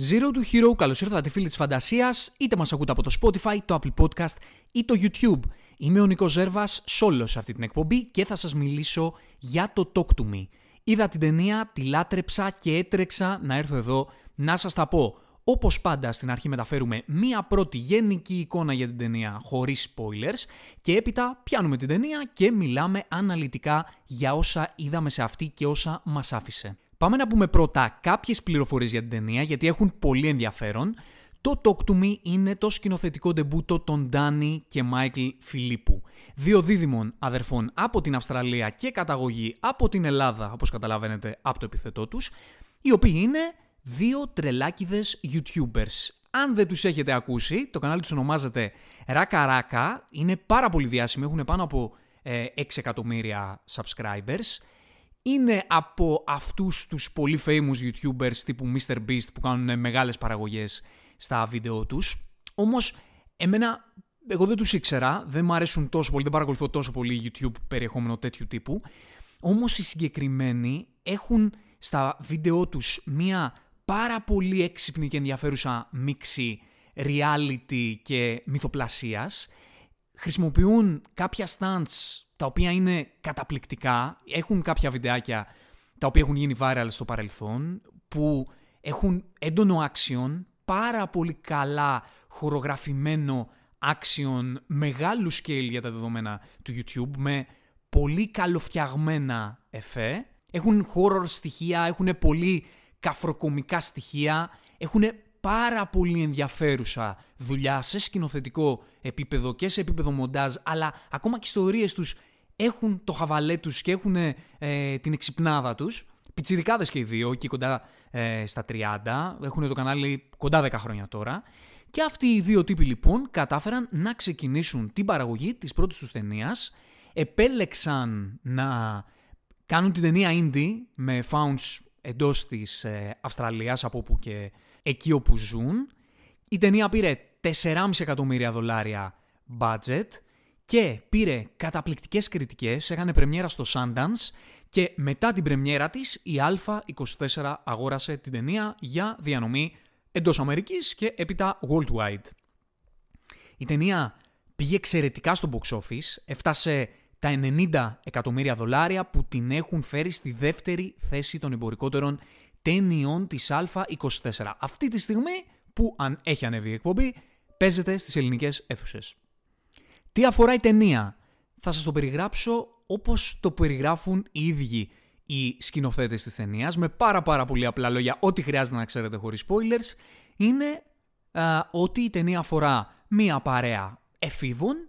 Zero to Hero, καλώς ήρθατε φίλοι της φαντασίας, είτε μας ακούτε από το Spotify, το Apple Podcast ή το YouTube. Είμαι ο Νικός Ζέρβας, σόλος σε αυτή την εκπομπή και θα σας μιλήσω για το Talk to Me. Είδα την ταινία, τη λάτρεψα και έτρεξα να έρθω εδώ να σας τα πω. Όπως πάντα στην αρχή μεταφέρουμε μία πρώτη γενική εικόνα για την ταινία χωρίς spoilers και έπειτα πιάνουμε την ταινία και μιλάμε αναλυτικά για όσα είδαμε σε αυτή και όσα μας άφησε. Πάμε να πούμε πρώτα κάποιες πληροφορίες για την ταινία γιατί έχουν πολύ ενδιαφέρον. Το Talk to Me είναι το σκηνοθετικό ντεμπούτο των Ντάνι και Μάικλ Φιλίππου. Δύο δίδυμων αδερφών από την Αυστραλία και καταγωγή από την Ελλάδα, όπως καταλαβαίνετε από το επιθετό τους, οι οποίοι είναι δύο τρελάκιδες YouTubers. Αν δεν τους έχετε ακούσει, το κανάλι τους ονομάζεται Raka Raka, είναι πάρα πολύ διάσημοι, έχουν πάνω από 6 ε, εκατομμύρια subscribers είναι από αυτούς τους πολύ famous YouTubers τύπου MrBeast που κάνουν μεγάλες παραγωγές στα βίντεο τους. Όμως, εμένα, εγώ δεν τους ήξερα, δεν μου αρέσουν τόσο πολύ, δεν παρακολουθώ τόσο πολύ YouTube περιεχόμενο τέτοιου τύπου. Όμως οι συγκεκριμένοι έχουν στα βίντεο τους μία πάρα πολύ έξυπνη και ενδιαφέρουσα μίξη reality και μυθοπλασίας. Χρησιμοποιούν κάποια stunts τα οποία είναι καταπληκτικά. Έχουν κάποια βιντεάκια τα οποία έχουν γίνει viral στο παρελθόν, που έχουν έντονο action, πάρα πολύ καλά χορογραφημένο action, μεγάλου scale για τα δεδομένα του YouTube, με πολύ καλοφτιαγμένα εφέ. Έχουν horror στοιχεία, έχουν πολύ καφροκομικά στοιχεία, έχουν πάρα πολύ ενδιαφέρουσα δουλειά σε σκηνοθετικό επίπεδο και σε επίπεδο μοντάζ, αλλά ακόμα και οι ιστορίες τους έχουν το χαβαλέ τους και έχουν ε, την εξυπνάδα τους. Πιτσιρικάδες και οι δύο, εκεί κοντά ε, στα 30, έχουν το κανάλι κοντά 10 χρόνια τώρα. Και αυτοί οι δύο τύποι λοιπόν κατάφεραν να ξεκινήσουν την παραγωγή της πρώτης τους ταινίας. Επέλεξαν να κάνουν την ταινία indie με founds εντός της ε, Αυστραλίας, από όπου και εκεί όπου ζουν. Η ταινία πήρε 4,5 εκατομμύρια δολάρια budget και πήρε καταπληκτικές κριτικές, έκανε πρεμιέρα στο Sundance και μετά την πρεμιέρα της η Α24 αγόρασε την ταινία για διανομή εντός Αμερικής και έπειτα worldwide. Η ταινία πήγε εξαιρετικά στο box office, έφτασε τα 90 εκατομμύρια δολάρια που την έχουν φέρει στη δεύτερη θέση των εμπορικότερων ταινιών της Α24. Αυτή τη στιγμή που αν έχει ανέβει η εκπομπή παίζεται στις ελληνικές αίθουσες. Τι αφορά η ταινία, θα σας το περιγράψω όπως το περιγράφουν οι ίδιοι οι σκηνοθέτες της ταινίας, με πάρα πάρα πολύ απλά λόγια, ό,τι χρειάζεται να ξέρετε χωρίς spoilers, είναι ότι η ταινία αφορά μία παρέα εφήβων,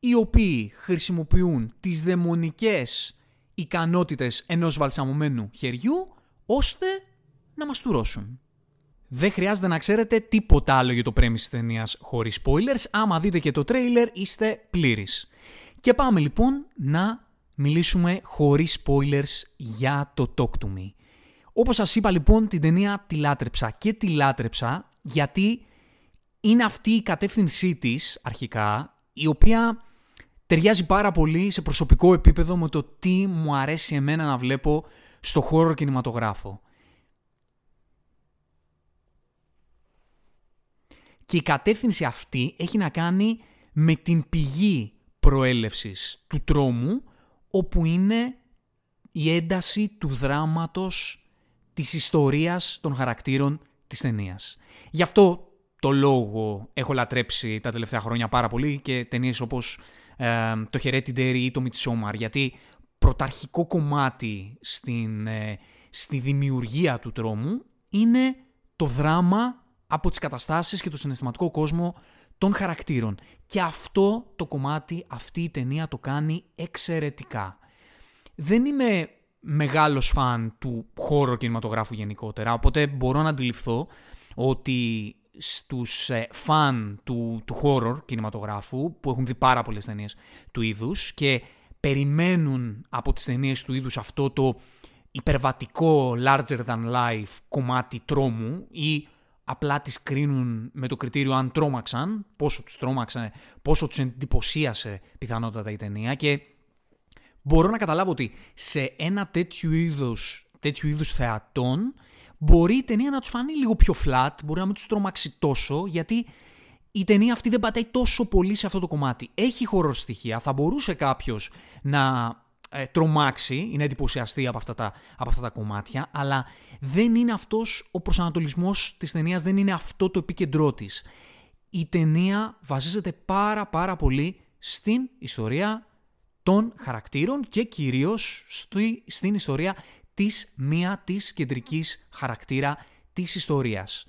οι οποίοι χρησιμοποιούν τις δαιμονικές ικανότητες ενός βαλσαμωμένου χεριού, ώστε να μαστουρώσουν. Δεν χρειάζεται να ξέρετε τίποτα άλλο για το premise της ταινίας χωρίς spoilers. Άμα δείτε και το trailer είστε πλήρης. Και πάμε λοιπόν να μιλήσουμε χωρίς spoilers για το Talk To Me. Όπως σας είπα λοιπόν την ταινία τη λάτρεψα και τη λάτρεψα γιατί είναι αυτή η κατεύθυνσή της αρχικά η οποία ταιριάζει πάρα πολύ σε προσωπικό επίπεδο με το τι μου αρέσει εμένα να βλέπω στο χώρο κινηματογράφο. Και η κατεύθυνση αυτή έχει να κάνει με την πηγή προέλευσης του τρόμου, όπου είναι η ένταση του δράματος της ιστορίας των χαρακτήρων της ταινίας. Γι' αυτό το λόγο έχω λατρέψει τα τελευταία χρόνια πάρα πολύ και ταινίες όπως ε, το Hereditary ή το Midsommar, γιατί πρωταρχικό κομμάτι στην, ε, στη δημιουργία του τρόμου είναι το δράμα από τις καταστάσεις και το συναισθηματικό κόσμο των χαρακτήρων. Και αυτό το κομμάτι, αυτή η ταινία το κάνει εξαιρετικά. Δεν είμαι μεγάλος φαν του χώρου κινηματογράφου γενικότερα, οπότε μπορώ να αντιληφθώ ότι στους ε, φαν του, του horror κινηματογράφου που έχουν δει πάρα πολλές ταινίες του είδους και περιμένουν από τις ταινίες του είδους αυτό το υπερβατικό larger than life κομμάτι τρόμου ή απλά τις κρίνουν με το κριτήριο αν τρόμαξαν, πόσο τους τρόμαξαν, πόσο τους εντυπωσίασε πιθανότατα η ταινία και μπορώ να καταλάβω ότι σε ένα τέτοιο είδους, τέτοιου είδους θεατών μπορεί η ταινία να τους φανεί λίγο πιο flat, μπορεί να μην τους τρομάξει τόσο, γιατί η ταινία αυτή δεν πατάει τόσο πολύ σε αυτό το κομμάτι. Έχει χώρο στοιχεία, θα μπορούσε κάποιος να ε, τρομάξει, είναι εντυπωσιαστεί από αυτά, τα, από αυτά τα κομμάτια, αλλά δεν είναι αυτός ο προσανατολισμός της ταινίας, δεν είναι αυτό το επίκεντρό της. Η ταινία βασίζεται πάρα πάρα πολύ στην ιστορία των χαρακτήρων και κυρίως στη, στην ιστορία της μία της κεντρικής χαρακτήρα της ιστορίας.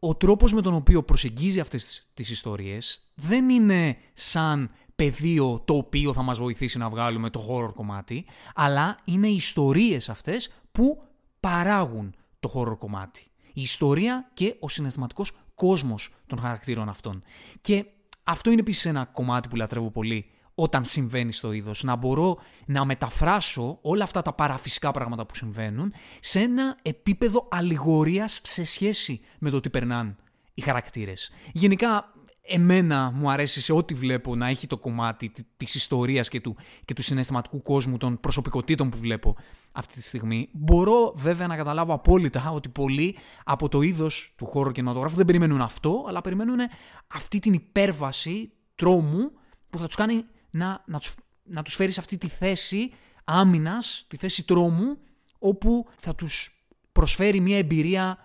Ο τρόπος με τον οποίο προσεγγίζει αυτές τις ιστορίες δεν είναι σαν πεδίο το οποίο θα μας βοηθήσει να βγάλουμε το horror κομμάτι, αλλά είναι οι ιστορίες αυτές που παράγουν το horror κομμάτι. Η ιστορία και ο συναισθηματικός κόσμος των χαρακτήρων αυτών. Και αυτό είναι επίσης ένα κομμάτι που λατρεύω πολύ όταν συμβαίνει στο είδος. Να μπορώ να μεταφράσω όλα αυτά τα παραφυσικά πράγματα που συμβαίνουν σε ένα επίπεδο αλληγορίας σε σχέση με το τι περνάνε οι χαρακτήρες. Γενικά εμένα μου αρέσει σε ό,τι βλέπω να έχει το κομμάτι της ιστορίας και του, και του συναισθηματικού κόσμου των προσωπικότητων που βλέπω αυτή τη στιγμή. Μπορώ βέβαια να καταλάβω απόλυτα ότι πολλοί από το είδος του χώρου κινηματογράφου δεν περιμένουν αυτό, αλλά περιμένουν αυτή την υπέρβαση τρόμου που θα τους κάνει να, να, τους, να τους φέρει σε αυτή τη θέση άμυνας, τη θέση τρόμου, όπου θα τους προσφέρει μια εμπειρία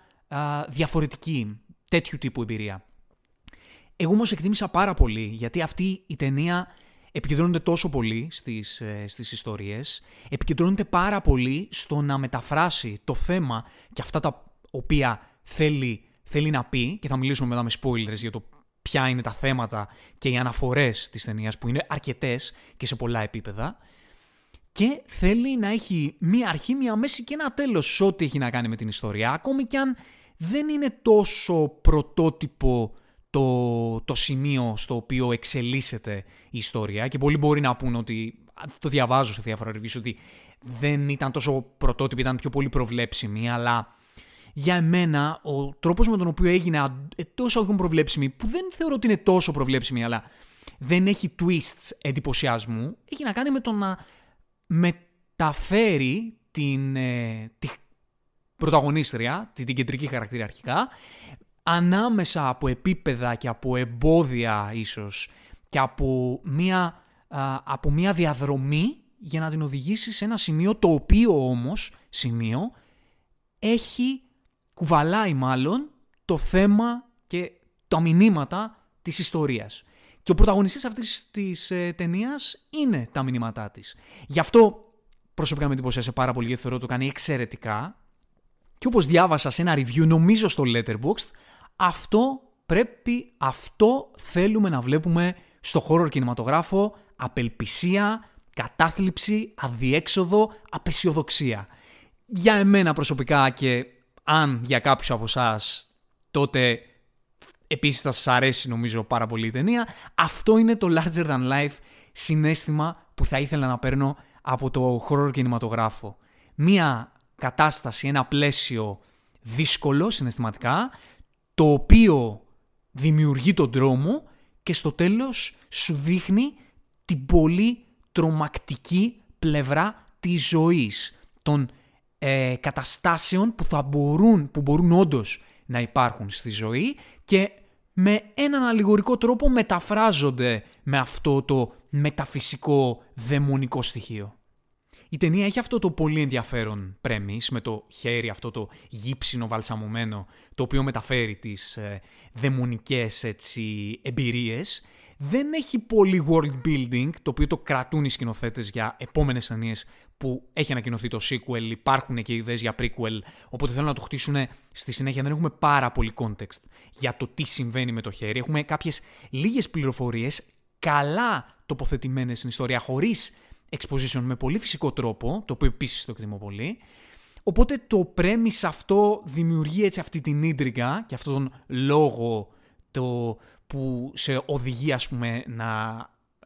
διαφορετική, τέτοιου τύπου εμπειρία. Εγώ όμως εκτίμησα πάρα πολύ, γιατί αυτή η ταινία επικεντρώνεται τόσο πολύ στις, ε, στις ιστορίες, επικεντρώνεται πάρα πολύ στο να μεταφράσει το θέμα και αυτά τα οποία θέλει, θέλει να πει, και θα μιλήσουμε μετά με spoilers για το ποια είναι τα θέματα και οι αναφορές της ταινίας που είναι αρκετές και σε πολλά επίπεδα, και θέλει να έχει μία αρχή, μία μέση και ένα τέλος σε ό,τι έχει να κάνει με την ιστορία, ακόμη κι αν δεν είναι τόσο πρωτότυπο το, το σημείο στο οποίο εξελίσσεται η ιστορία και πολλοί μπορεί να πούν ότι, το διαβάζω σε διάφορα reviews, ότι δεν ήταν τόσο πρωτότυπη, ήταν πιο πολύ προβλέψιμη, αλλά για εμένα ο τρόπος με τον οποίο έγινε ε, τόσο όχι προβλέψιμη, που δεν θεωρώ ότι είναι τόσο προβλέψιμη, αλλά δεν έχει twists εντυπωσιασμού, έχει να κάνει με το να μεταφέρει την, ε, τη πρωταγωνίστρια, την, την κεντρική χαρακτήρα αρχικά, ανάμεσα από επίπεδα και από εμπόδια ίσως και από μία, από μία διαδρομή για να την οδηγήσει σε ένα σημείο το οποίο όμως σημείο έχει κουβαλάει μάλλον το θέμα και τα μηνύματα της ιστορίας. Και ο πρωταγωνιστής αυτής της ε, ταινίας είναι τα μηνύματά της. Γι' αυτό προσωπικά με εντυπωσίασε πάρα πολύ γιατί θεωρώ το κάνει εξαιρετικά και όπως διάβασα σε ένα review νομίζω στο Letterboxd αυτό πρέπει, αυτό θέλουμε να βλέπουμε στο χώρο κινηματογράφο, απελπισία, κατάθλιψη, αδιέξοδο, απεσιοδοξία. Για εμένα προσωπικά και αν για κάποιους από εσάς τότε επίσης θα σας αρέσει νομίζω πάρα πολύ η ταινία, αυτό είναι το larger than life συνέστημα που θα ήθελα να παίρνω από το horror κινηματογράφο. Μία κατάσταση, ένα πλαίσιο δύσκολο συναισθηματικά, το οποίο δημιουργεί τον τρόμο και στο τέλος σου δείχνει την πολύ τρομακτική πλευρά της ζωής, των ε, καταστάσεων που θα μπορούν, που μπορούν όντως να υπάρχουν στη ζωή και με έναν αλληγορικό τρόπο μεταφράζονται με αυτό το μεταφυσικό δαιμονικό στοιχείο. Η ταινία έχει αυτό το πολύ ενδιαφέρον πρέμις με το χέρι αυτό το γύψινο βαλσαμωμένο το οποίο μεταφέρει τις ε, δαιμονικές έτσι, εμπειρίες. Δεν έχει πολύ world building το οποίο το κρατούν οι σκηνοθέτες για επόμενες ταινίες που έχει ανακοινωθεί το sequel, υπάρχουν και ιδέες για prequel, οπότε θέλουν να το χτίσουν στη συνέχεια. Δεν έχουμε πάρα πολύ context για το τι συμβαίνει με το χέρι. Έχουμε κάποιες λίγες πληροφορίες καλά τοποθετημένες στην ιστορία, χωρίς exposition με πολύ φυσικό τρόπο, το οποίο επίσης το εκτιμώ πολύ. Οπότε το premise αυτό δημιουργεί έτσι αυτή την ίντριγκα και αυτόν τον λόγο το που σε οδηγεί ας πούμε να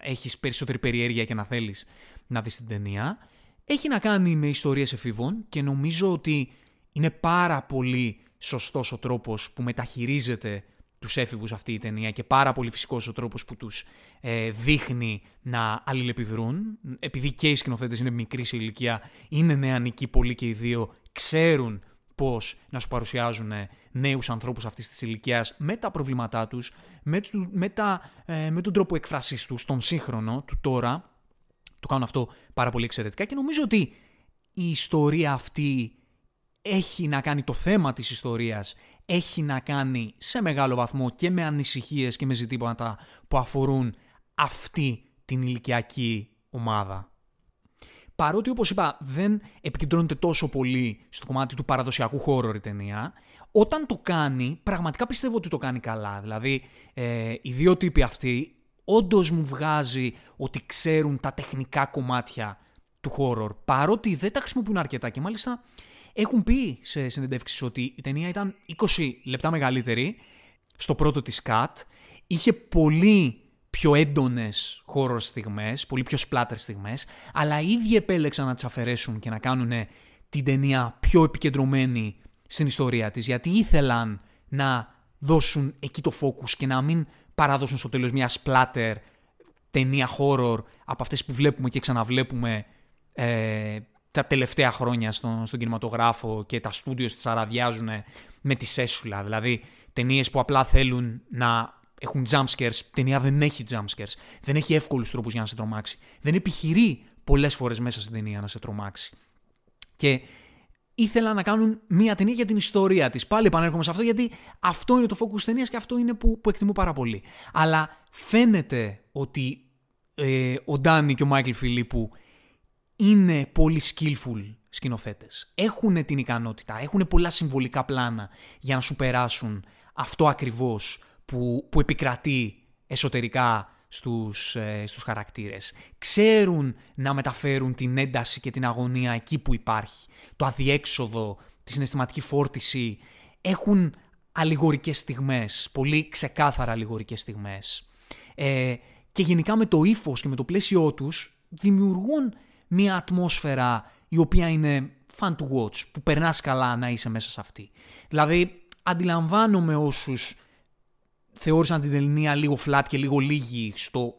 έχεις περισσότερη περιέργεια και να θέλεις να δεις την ταινία. Έχει να κάνει με ιστορίες εφήβων και νομίζω ότι είναι πάρα πολύ σωστός ο τρόπος που μεταχειρίζεται τους έφηβους αυτή η ταινία και πάρα πολύ φυσικός ο τρόπος που τους ε, δείχνει να αλληλεπιδρούν. Επειδή και οι σκηνοθέτες είναι μικροί σε ηλικία, είναι νεανικοί πολύ και οι δύο, ξέρουν πώς να σου παρουσιάζουν νέους ανθρώπους αυτής της ηλικίας με τα προβλήματά τους, με, με, τα, ε, με τον τρόπο εκφρασής τους, τον σύγχρονο του τώρα. Το κάνουν αυτό πάρα πολύ εξαιρετικά και νομίζω ότι η ιστορία αυτή έχει να κάνει το θέμα της ιστορίας, έχει να κάνει σε μεγάλο βαθμό και με ανησυχίες και με ζητήματα που αφορούν αυτή την ηλικιακή ομάδα. Παρότι όπως είπα δεν επικεντρώνεται τόσο πολύ στο κομμάτι του παραδοσιακού χώρου η ταινία, όταν το κάνει πραγματικά πιστεύω ότι το κάνει καλά. Δηλαδή ε, οι δύο τύποι αυτοί όντως μου βγάζει ότι ξέρουν τα τεχνικά κομμάτια του horror, παρότι δεν τα χρησιμοποιούν αρκετά και μάλιστα έχουν πει σε συνεντεύξεις ότι η ταινία ήταν 20 λεπτά μεγαλύτερη στο πρώτο της cut, είχε πολύ πιο έντονες horror στιγμές, πολύ πιο splatter στιγμές, αλλά οι ίδιοι επέλεξαν να τις αφαιρέσουν και να κάνουν την ταινία πιο επικεντρωμένη στην ιστορία της, γιατί ήθελαν να δώσουν εκεί το focus και να μην παράδωσουν στο τέλος μια splatter ταινία horror από αυτές που βλέπουμε και ξαναβλέπουμε ε, τα τελευταία χρόνια στον, στον κινηματογράφο και τα στούντιο τη αραδιάζουν με τη σέσουλα. Δηλαδή ταινίες που απλά θέλουν να έχουν jumpscares. Ταινία δεν έχει jumpscares. Δεν έχει εύκολους τρόπους για να σε τρομάξει. Δεν επιχειρεί πολλές φορές μέσα στην ταινία να σε τρομάξει. Και ήθελα να κάνουν μία ταινία για την ιστορία της. Πάλι επανέρχομαι σε αυτό γιατί αυτό είναι το focus της ταινίας και αυτό είναι που, που εκτιμώ πάρα πολύ. Αλλά φαίνεται ότι ε, ο Ντάνι και ο Μάικλ Φιλίππου είναι πολύ skillful σκηνοθέτες. Έχουν την ικανότητα, έχουν πολλά συμβολικά πλάνα για να σου περάσουν αυτό ακριβώς που, που επικρατεί εσωτερικά στους, ε, στους χαρακτήρες. Ξέρουν να μεταφέρουν την ένταση και την αγωνία εκεί που υπάρχει. Το αδιέξοδο, τη συναισθηματική φόρτιση. Έχουν αλληγορικές στιγμές, πολύ ξεκάθαρα αλληγορικές στιγμές. Ε, και γενικά με το ύφος και με το πλαίσιό τους δημιουργούν μια ατμόσφαιρα η οποία είναι fun to watch, που περνάς καλά να είσαι μέσα σε αυτή. Δηλαδή, αντιλαμβάνομαι όσους θεώρησαν την ταινία λίγο flat και λίγο λίγη στο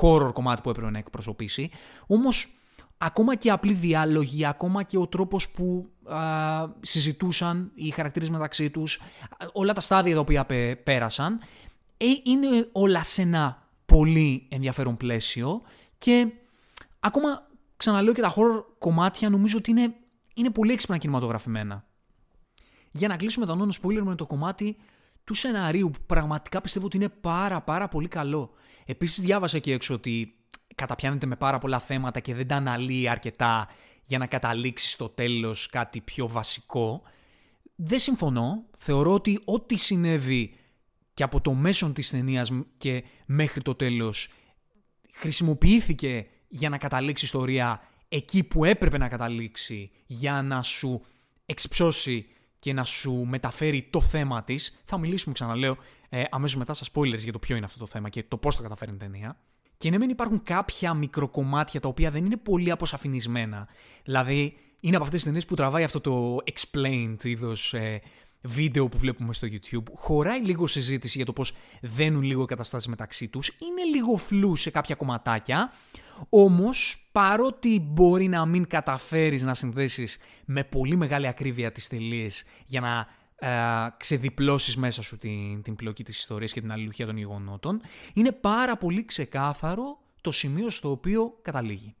horror κομμάτι που έπρεπε να εκπροσωπήσει, όμως ακόμα και απλοί διάλογοι, ακόμα και ο τρόπος που α, συζητούσαν οι χαρακτήρες μεταξύ τους, όλα τα στάδια τα οποία πέρασαν, ε, είναι όλα σε ένα πολύ ενδιαφέρον πλαίσιο και ακόμα ξαναλέω και τα horror κομμάτια νομίζω ότι είναι, είναι πολύ έξυπνα κινηματογραφημένα. Για να κλείσουμε τον όνο spoiler με το κομμάτι του σεναρίου που πραγματικά πιστεύω ότι είναι πάρα πάρα πολύ καλό. Επίσης διάβασα εκεί έξω ότι καταπιάνεται με πάρα πολλά θέματα και δεν τα αναλύει αρκετά για να καταλήξει στο τέλος κάτι πιο βασικό. Δεν συμφωνώ. Θεωρώ ότι ό,τι συνέβη και από το μέσον της ταινίας και μέχρι το τέλος χρησιμοποιήθηκε για να καταλήξει η ιστορία εκεί που έπρεπε να καταλήξει για να σου εξυψώσει και να σου μεταφέρει το θέμα της. Θα μιλήσουμε, ξαναλέω, ε, αμέσως μετά στα spoilers για το ποιο είναι αυτό το θέμα και το πώς θα καταφέρει η ταινία. Και ναι, μεν υπάρχουν κάποια μικροκομμάτια τα οποία δεν είναι πολύ αποσαφηνισμένα. Δηλαδή, είναι από αυτές τις ταινίες που τραβάει αυτό το explained είδος ε, βίντεο που βλέπουμε στο YouTube, χωράει λίγο συζήτηση για το πώς δένουν λίγο οι καταστάσεις μεταξύ τους, είναι λίγο φλού σε κάποια κομματάκια, όμως παρότι μπορεί να μην καταφέρεις να συνδέσεις με πολύ μεγάλη ακρίβεια τις τελείες για να ε, ξεδιπλώσεις μέσα σου την, την πλοκή της ιστορίας και την αλληλουχία των γεγονότων, είναι πάρα πολύ ξεκάθαρο το σημείο στο οποίο καταλήγει.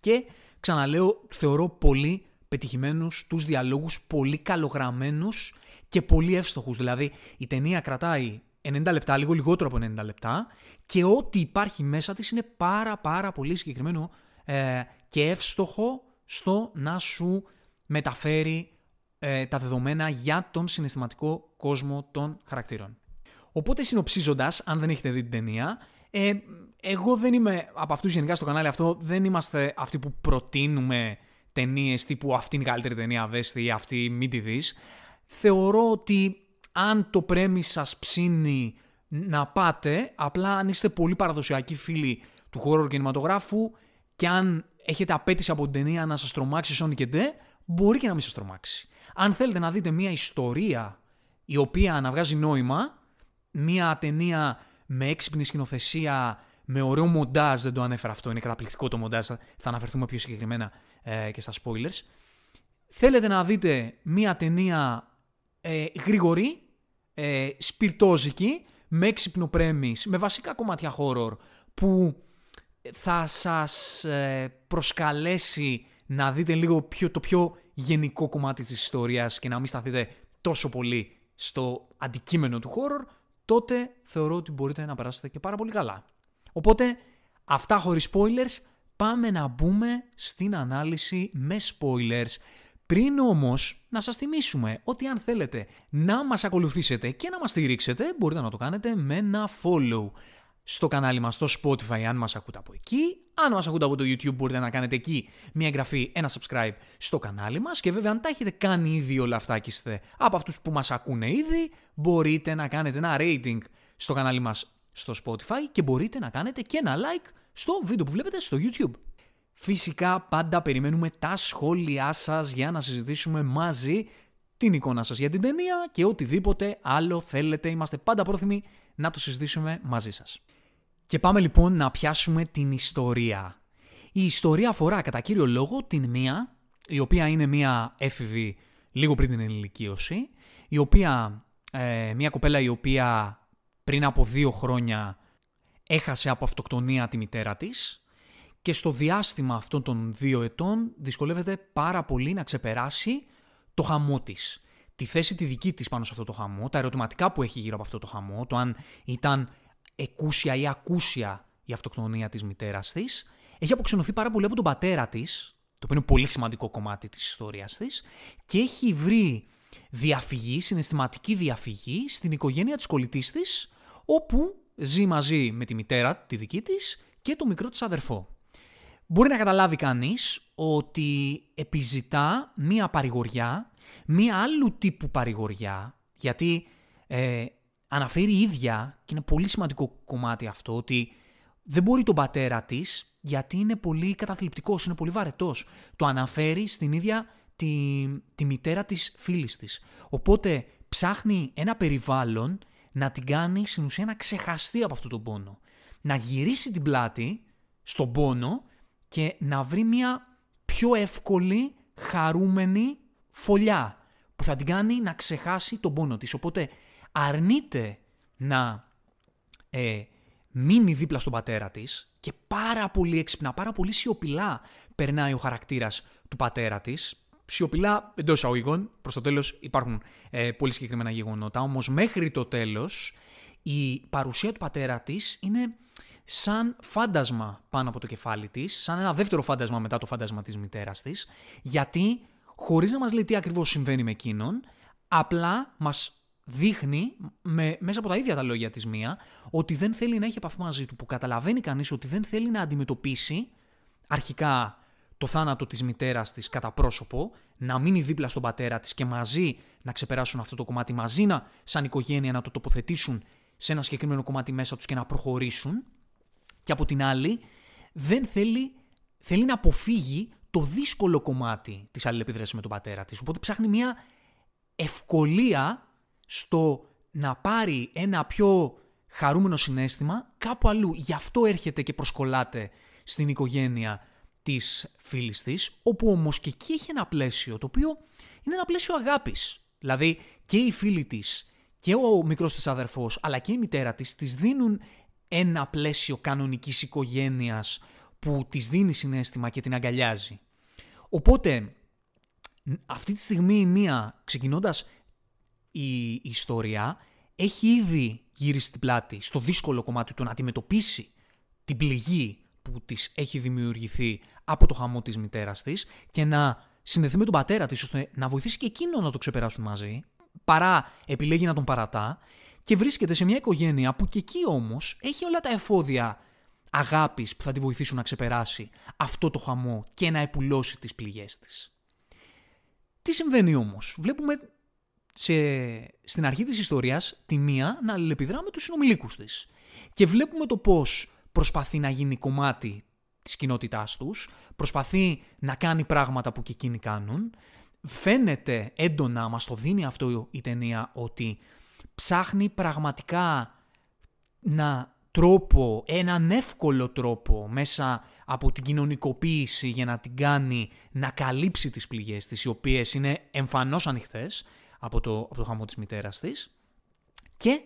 Και ξαναλέω, θεωρώ πολύ πετυχημένους τους διαλόγους, πολύ καλογραμμένους και πολύ εύστοχους. Δηλαδή η ταινία κρατάει 90 λεπτά, λίγο λιγότερο από 90 λεπτά και ό,τι υπάρχει μέσα της είναι πάρα πάρα πολύ συγκεκριμένο ε, και εύστοχο στο να σου μεταφέρει ε, τα δεδομένα για τον συναισθηματικό κόσμο των χαρακτήρων. Οπότε συνοψίζοντας, αν δεν έχετε δει την ταινία, ε, εγώ δεν είμαι από αυτούς γενικά στο κανάλι αυτό, δεν είμαστε αυτοί που προτείνουμε ταινίες τύπου αυτή είναι η καλύτερη ταινία, δέστε ή αυτή μην τη δεις. Θεωρώ ότι αν το πρέμι σας ψήνει να πάτε, απλά αν είστε πολύ παραδοσιακοί φίλοι του χώρου κινηματογράφου και αν έχετε απέτηση από την ταινία να σας τρομάξει Sonic και Ντε, μπορεί και να μην σας τρομάξει. Αν θέλετε να δείτε μια ιστορία η οποία αναβγάζει νόημα, μια ταινία με έξυπνη σκηνοθεσία, με ωραίο μοντάζ, δεν το ανέφερα αυτό, είναι καταπληκτικό το μοντάζ, θα αναφερθούμε πιο συγκεκριμένα ε, και στα spoilers. θέλετε να δείτε μία ταινία ε, γρήγορη, ε, σπιρτόζικη, με έξυπνο πρέμις, με βασικά κομμάτια horror, που θα σας ε, προσκαλέσει να δείτε λίγο πιο, το πιο γενικό κομμάτι της ιστορίας και να μην σταθείτε τόσο πολύ στο αντικείμενο του horror, τότε θεωρώ ότι μπορείτε να περάσετε και πάρα πολύ καλά. Οπότε, αυτά χωρίς spoilers, πάμε να μπούμε στην ανάλυση με spoilers. Πριν όμως να σας θυμίσουμε ότι αν θέλετε να μας ακολουθήσετε και να μας στηρίξετε, μπορείτε να το κάνετε με ένα follow στο κανάλι μας στο Spotify αν μας ακούτε από εκεί. Αν μας ακούτε από το YouTube μπορείτε να κάνετε εκεί μια εγγραφή, ένα subscribe στο κανάλι μας και βέβαια αν τα έχετε κάνει ήδη όλα αυτά και είστε από αυτούς που μας ακούνε ήδη μπορείτε να κάνετε ένα rating στο κανάλι μας στο Spotify και μπορείτε να κάνετε και ένα like στο βίντεο που βλέπετε στο YouTube. Φυσικά πάντα περιμένουμε τα σχόλιά σας για να συζητήσουμε μαζί την εικόνα σας για την ταινία και οτιδήποτε άλλο θέλετε. Είμαστε πάντα πρόθυμοι να το συζητήσουμε μαζί σας. Και πάμε λοιπόν να πιάσουμε την ιστορία. Η ιστορία αφορά κατά κύριο λόγο την μία, η οποία είναι μία έφηβη λίγο πριν την ενηλικίωση, η οποία, ε, μία κοπέλα η οποία πριν από δύο χρόνια έχασε από αυτοκτονία τη μητέρα της και στο διάστημα αυτών των δύο ετών δυσκολεύεται πάρα πολύ να ξεπεράσει το χαμό της. Τη θέση τη δική της πάνω σε αυτό το χαμό, τα ερωτηματικά που έχει γύρω από αυτό το χαμό, το αν ήταν εκούσια ή ακούσια η αυτοκτονία της μητέρας της, έχει αποξενωθεί πάρα πολύ από τον πατέρα της, το οποίο είναι πολύ σημαντικό κομμάτι της ιστορίας της, και έχει βρει διαφυγή, συναισθηματική διαφυγή στην οικογένεια της κολλητής της, όπου ζει μαζί με τη μητέρα, τη δική της, και το μικρό της αδερφό. Μπορεί να καταλάβει κανείς ότι επιζητά μία παρηγοριά, μία άλλου τύπου παρηγοριά, γιατί ε, αναφέρει η ίδια, και είναι πολύ σημαντικό κομμάτι αυτό, ότι δεν μπορεί τον πατέρα της, γιατί είναι πολύ καταθλιπτικός, είναι πολύ βαρετός. Το αναφέρει στην ίδια τη, τη μητέρα της φίλης της. Οπότε ψάχνει ένα περιβάλλον να την κάνει στην ουσία να ξεχαστεί από αυτόν τον πόνο. Να γυρίσει την πλάτη στον πόνο και να βρει μια πιο εύκολη, χαρούμενη φωλιά που θα την κάνει να ξεχάσει τον πόνο της. Οπότε αρνείται να ε, μείνει δίπλα στον πατέρα της και πάρα πολύ έξυπνα, πάρα πολύ σιωπηλά περνάει ο χαρακτήρας του πατέρα της. Σιωπηλά εντός εισαγωγικών, προς το τέλος υπάρχουν ε, πολύ συγκεκριμένα γεγονότα, όμως μέχρι το τέλος η παρουσία του πατέρα της είναι σαν φάντασμα πάνω από το κεφάλι της, σαν ένα δεύτερο φάντασμα μετά το φάντασμα της μητέρας της, γιατί χωρίς να μας λέει τι ακριβώς συμβαίνει με εκείνον, απλά μας δείχνει με, μέσα από τα ίδια τα λόγια της μία ότι δεν θέλει να έχει επαφή μαζί του, που καταλαβαίνει κανείς ότι δεν θέλει να αντιμετωπίσει αρχικά το θάνατο της μητέρας της κατά πρόσωπο, να μείνει δίπλα στον πατέρα της και μαζί να ξεπεράσουν αυτό το κομμάτι, μαζί να σαν οικογένεια να το τοποθετήσουν σε ένα συγκεκριμένο κομμάτι μέσα τους και να προχωρήσουν και από την άλλη δεν θέλει, θέλει να αποφύγει το δύσκολο κομμάτι της αλληλεπίδρασης με τον πατέρα της. Οπότε ψάχνει μια ευκολία στο να πάρει ένα πιο χαρούμενο συνέστημα κάπου αλλού. Γι' αυτό έρχεται και προσκολάται στην οικογένεια της φίλης της, όπου όμως και εκεί έχει ένα πλαίσιο, το οποίο είναι ένα πλαίσιο αγάπης. Δηλαδή και οι φίλοι της και ο μικρός της αδερφός, αλλά και η μητέρα της, της δίνουν ένα πλαίσιο κανονικής οικογένειας που της δίνει συνέστημα και την αγκαλιάζει. Οπότε, αυτή τη στιγμή η μία, ξεκινώντας η ιστορία, έχει ήδη γυρίσει την πλάτη στο δύσκολο κομμάτι του να αντιμετωπίσει την πληγή που της έχει δημιουργηθεί από το χαμό της μητέρας της και να συνδεθεί με τον πατέρα της ώστε να βοηθήσει και εκείνο να το ξεπεράσουν μαζί, παρά επιλέγει να τον παρατά και βρίσκεται σε μια οικογένεια που και εκεί όμως έχει όλα τα εφόδια αγάπης που θα τη βοηθήσουν να ξεπεράσει αυτό το χαμό και να επουλώσει τις πληγές της. Τι συμβαίνει όμως; Βλέπουμε σε, στην αρχή της ιστορίας τη μία να αλληλεπιδρά με τους συνομιλίκους της. Και βλέπουμε το πώς προσπαθεί να γίνει κομμάτι της κοινότητάς τους, προσπαθεί να κάνει πράγματα που και εκείνοι κάνουν. Φαίνεται έντονα, μας το δίνει αυτό η ταινία, ότι ψάχνει πραγματικά να τρόπο, έναν εύκολο τρόπο μέσα από την κοινωνικοποίηση για να την κάνει να καλύψει τις πληγές της, οι οποίες είναι εμφανώς ανοιχτές από το, από το χαμό της μητέρας της. Και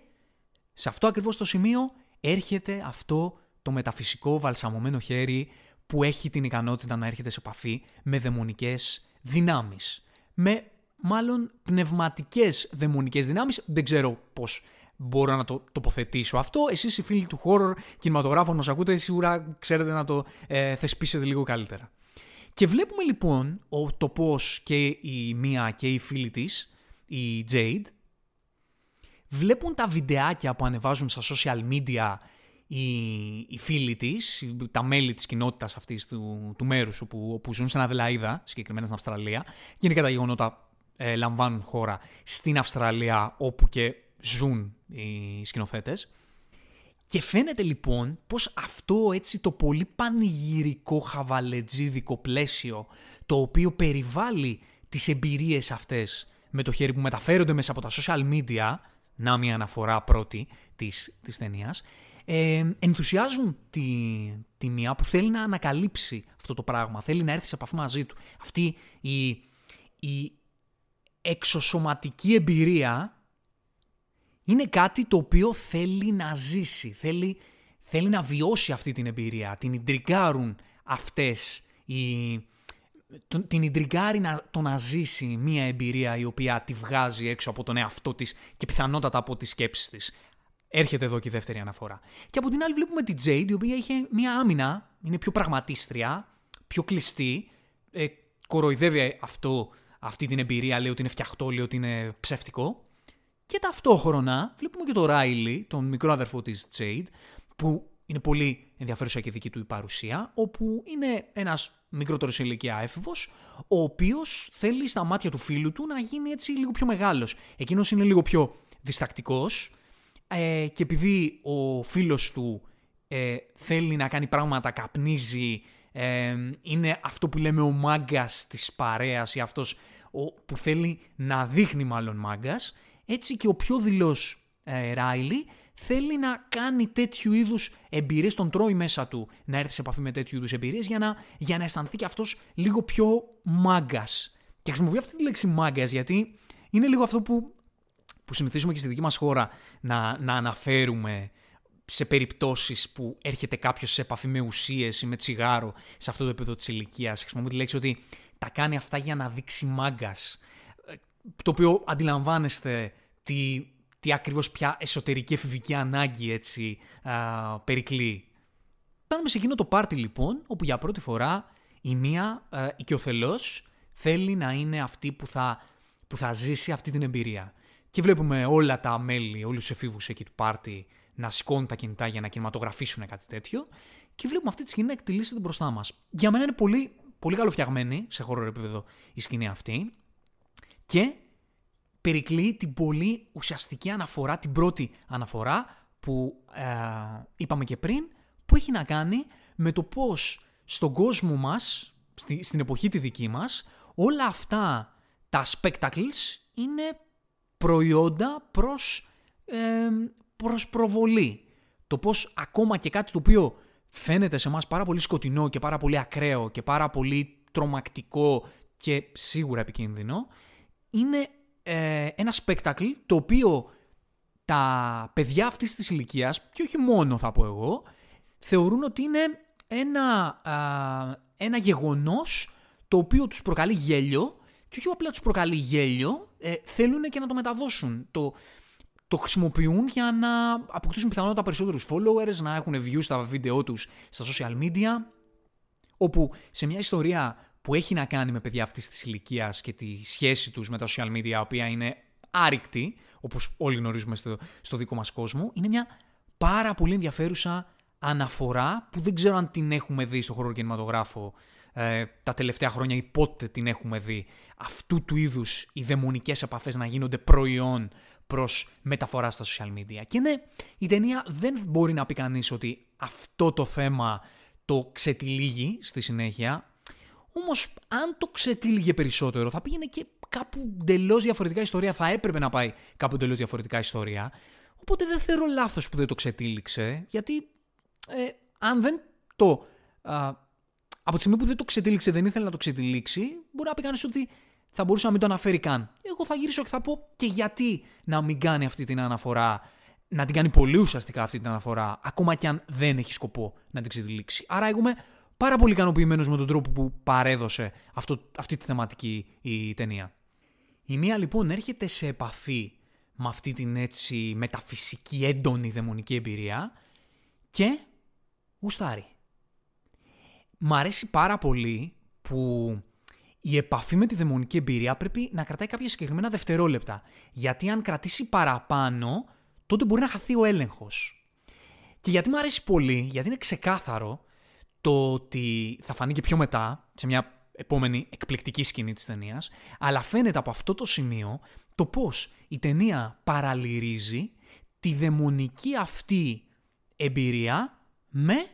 σε αυτό ακριβώς το σημείο έρχεται αυτό το μεταφυσικό βαλσαμωμένο χέρι που έχει την ικανότητα να έρχεται σε επαφή με δαιμονικές δυνάμεις. Με μάλλον πνευματικές δαιμονικές δυνάμεις, δεν ξέρω πώς μπορώ να το τοποθετήσω αυτό. Εσείς οι φίλοι του horror κινηματογράφων μας ακούτε, σίγουρα ξέρετε να το ε, θεσπίσετε λίγο καλύτερα. Και βλέπουμε λοιπόν το πώς και η μία και η φίλη της, η Jade, βλέπουν τα βιντεάκια που ανεβάζουν στα social media οι, οι φίλοι της, τα μέλη της κοινότητας αυτής του, του μέρους όπου, όπου ζουν στην Αδελαίδα, συγκεκριμένα στην Αυστραλία. Γενικά τα γεγονότα ε, λαμβάνουν χώρα στην Αυστραλία όπου και ζουν οι σκηνοθέτες. Και φαίνεται λοιπόν πως αυτό έτσι το πολύ πανηγυρικό χαβαλετζίδικο πλαίσιο το οποίο περιβάλλει τις εμπειρίες αυτές με το χέρι που μεταφέρονται μέσα από τα social media, να μια αναφορά πρώτη της, της ταινίας, ε, ενθουσιάζουν τη, τη μία που θέλει να ανακαλύψει αυτό το πράγμα, θέλει να έρθει σε επαφή μαζί του. Αυτή η, η εξωσωματική εμπειρία είναι κάτι το οποίο θέλει να ζήσει, θέλει, θέλει να βιώσει αυτή την εμπειρία. Την ιντριγκάρουν αυτές οι... Την ιντριγκάρει να, το να ζήσει μια εμπειρία η οποία τη βγάζει έξω από τον εαυτό της και πιθανότατα από τις σκέψεις της. Έρχεται εδώ και η δεύτερη αναφορά. Και από την άλλη βλέπουμε την Jade η οποία είχε μια άμυνα, είναι πιο πραγματίστρια, πιο κλειστή, ε, κοροϊδεύει αυτό, αυτή την εμπειρία, λέει ότι είναι φτιαχτό, λέει ότι είναι ψεύτικο. Και ταυτόχρονα βλέπουμε και τον Ράιλι, τον μικρό αδερφό της Jade, που είναι πολύ ενδιαφέρουσα και δική του η παρουσία, όπου είναι ένας μικρότερος ηλικία έφηβος, ο οποίος θέλει στα μάτια του φίλου του να γίνει έτσι λίγο πιο μεγάλος. Εκείνος είναι λίγο πιο διστακτικός ε, και επειδή ο φίλος του ε, θέλει να κάνει πράγματα, καπνίζει, ε, είναι αυτό που λέμε ο μάγκας της παρέας ή αυτός που θέλει να δείχνει μάλλον μάγκας, έτσι και ο πιο δηλός ε, Ράιλι θέλει να κάνει τέτοιου είδους εμπειρίες, τον τρώει μέσα του να έρθει σε επαφή με τέτοιου είδους εμπειρίες για να, για να αισθανθεί και αυτός λίγο πιο μάγκας. Και χρησιμοποιώ αυτή τη λέξη μάγκας γιατί είναι λίγο αυτό που, που συνηθίζουμε και στη δική μας χώρα να, να αναφέρουμε σε περιπτώσεις που έρχεται κάποιος σε επαφή με ουσίες ή με τσιγάρο σε αυτό το επίπεδο της ηλικίας. Χρησιμοποιώ τη λέξη ότι τα κάνει αυτά για να δείξει μάγκας. Ε, το οποίο αντιλαμβάνεστε τι, τι ακριβώς πια εσωτερική εφηβική ανάγκη έτσι α, περικλεί. Φτάνουμε σε εκείνο το πάρτι λοιπόν, όπου για πρώτη φορά η μία α, οικειοθελώς θέλει να είναι αυτή που θα, που θα ζήσει αυτή την εμπειρία. Και βλέπουμε όλα τα μέλη, όλους τους εφήβους εκεί του πάρτι να σηκώνουν τα κινητά για να κινηματογραφήσουν κάτι τέτοιο και βλέπουμε αυτή τη σκηνή να εκτελήσεται μπροστά μας. Για μένα είναι πολύ, πολύ καλοφτιαγμένη σε χώρο επίπεδο η σκηνή αυτή και περικλεί την πολύ ουσιαστική αναφορά, την πρώτη αναφορά που ε, είπαμε και πριν, που έχει να κάνει με το πώς στον κόσμο μας, στη, στην εποχή τη δική μας, όλα αυτά τα spectacles είναι προϊόντα προς, ε, προς προβολή. Το πώς ακόμα και κάτι το οποίο φαίνεται σε μας πάρα πολύ σκοτεινό και πάρα πολύ ακραίο και πάρα πολύ τρομακτικό και σίγουρα επικίνδυνο, είναι ε, ένα σπέκτακλ το οποίο τα παιδιά αυτής της ηλικίας, και όχι μόνο θα πω εγώ, θεωρούν ότι είναι ένα, ένα γεγονός το οποίο τους προκαλεί γέλιο και όχι απλά τους προκαλεί γέλιο, ε, θέλουν και να το μεταδώσουν. Το, το χρησιμοποιούν για να αποκτήσουν πιθανότητα περισσότερους followers, να έχουν views στα βίντεο τους στα social media, όπου σε μια ιστορία που έχει να κάνει με παιδιά αυτής της ηλικίας και τη σχέση τους με τα social media, η οποία είναι άρρηκτη, όπως όλοι γνωρίζουμε στο, στο δικό μας κόσμο, είναι μια πάρα πολύ ενδιαφέρουσα αναφορά που δεν ξέρω αν την έχουμε δει στο χώρο κινηματογράφο ε, τα τελευταία χρόνια ή πότε την έχουμε δει. Αυτού του είδους οι δαιμονικές επαφές να γίνονται προϊόν προς μεταφορά στα social media. Και ναι, η ταινία δεν μπορεί να πει κανείς ότι αυτό το θέμα το ξετυλίγει στη συνέχεια, Όμως, αν το ξετύλιγε περισσότερο, θα πήγαινε και κάπου εντελώς διαφορετικά ιστορία. Θα έπρεπε να πάει κάπου εντελώς διαφορετικά ιστορία. Οπότε δεν θεωρώ λάθος που δεν το ξετύλιξε, γιατί ε, αν δεν το... Α, από τη στιγμή που δεν το ξετύλιξε, δεν ήθελε να το ξετυλίξει, μπορεί να πει κανείς ότι θα μπορούσε να μην το αναφέρει καν. Εγώ θα γυρίσω και θα πω και γιατί να μην κάνει αυτή την αναφορά, να την κάνει πολύ ουσιαστικά αυτή την αναφορά, ακόμα και αν δεν έχει σκοπό να την ξετυλίξει. Άρα εγώ είμαι πάρα πολύ ικανοποιημένο με τον τρόπο που παρέδωσε αυτό, αυτή τη θεματική η ταινία. Η μία λοιπόν έρχεται σε επαφή με αυτή την έτσι μεταφυσική έντονη δαιμονική εμπειρία και γουστάρει. Μ' αρέσει πάρα πολύ που η επαφή με τη δαιμονική εμπειρία πρέπει να κρατάει κάποια συγκεκριμένα δευτερόλεπτα. Γιατί αν κρατήσει παραπάνω, τότε μπορεί να χαθεί ο έλεγχος. Και γιατί μου αρέσει πολύ, γιατί είναι ξεκάθαρο το ότι θα φανεί και πιο μετά, σε μια επόμενη εκπληκτική σκηνή της ταινίας, αλλά φαίνεται από αυτό το σημείο το πώς η ταινία παραλυρίζει τη δαιμονική αυτή εμπειρία με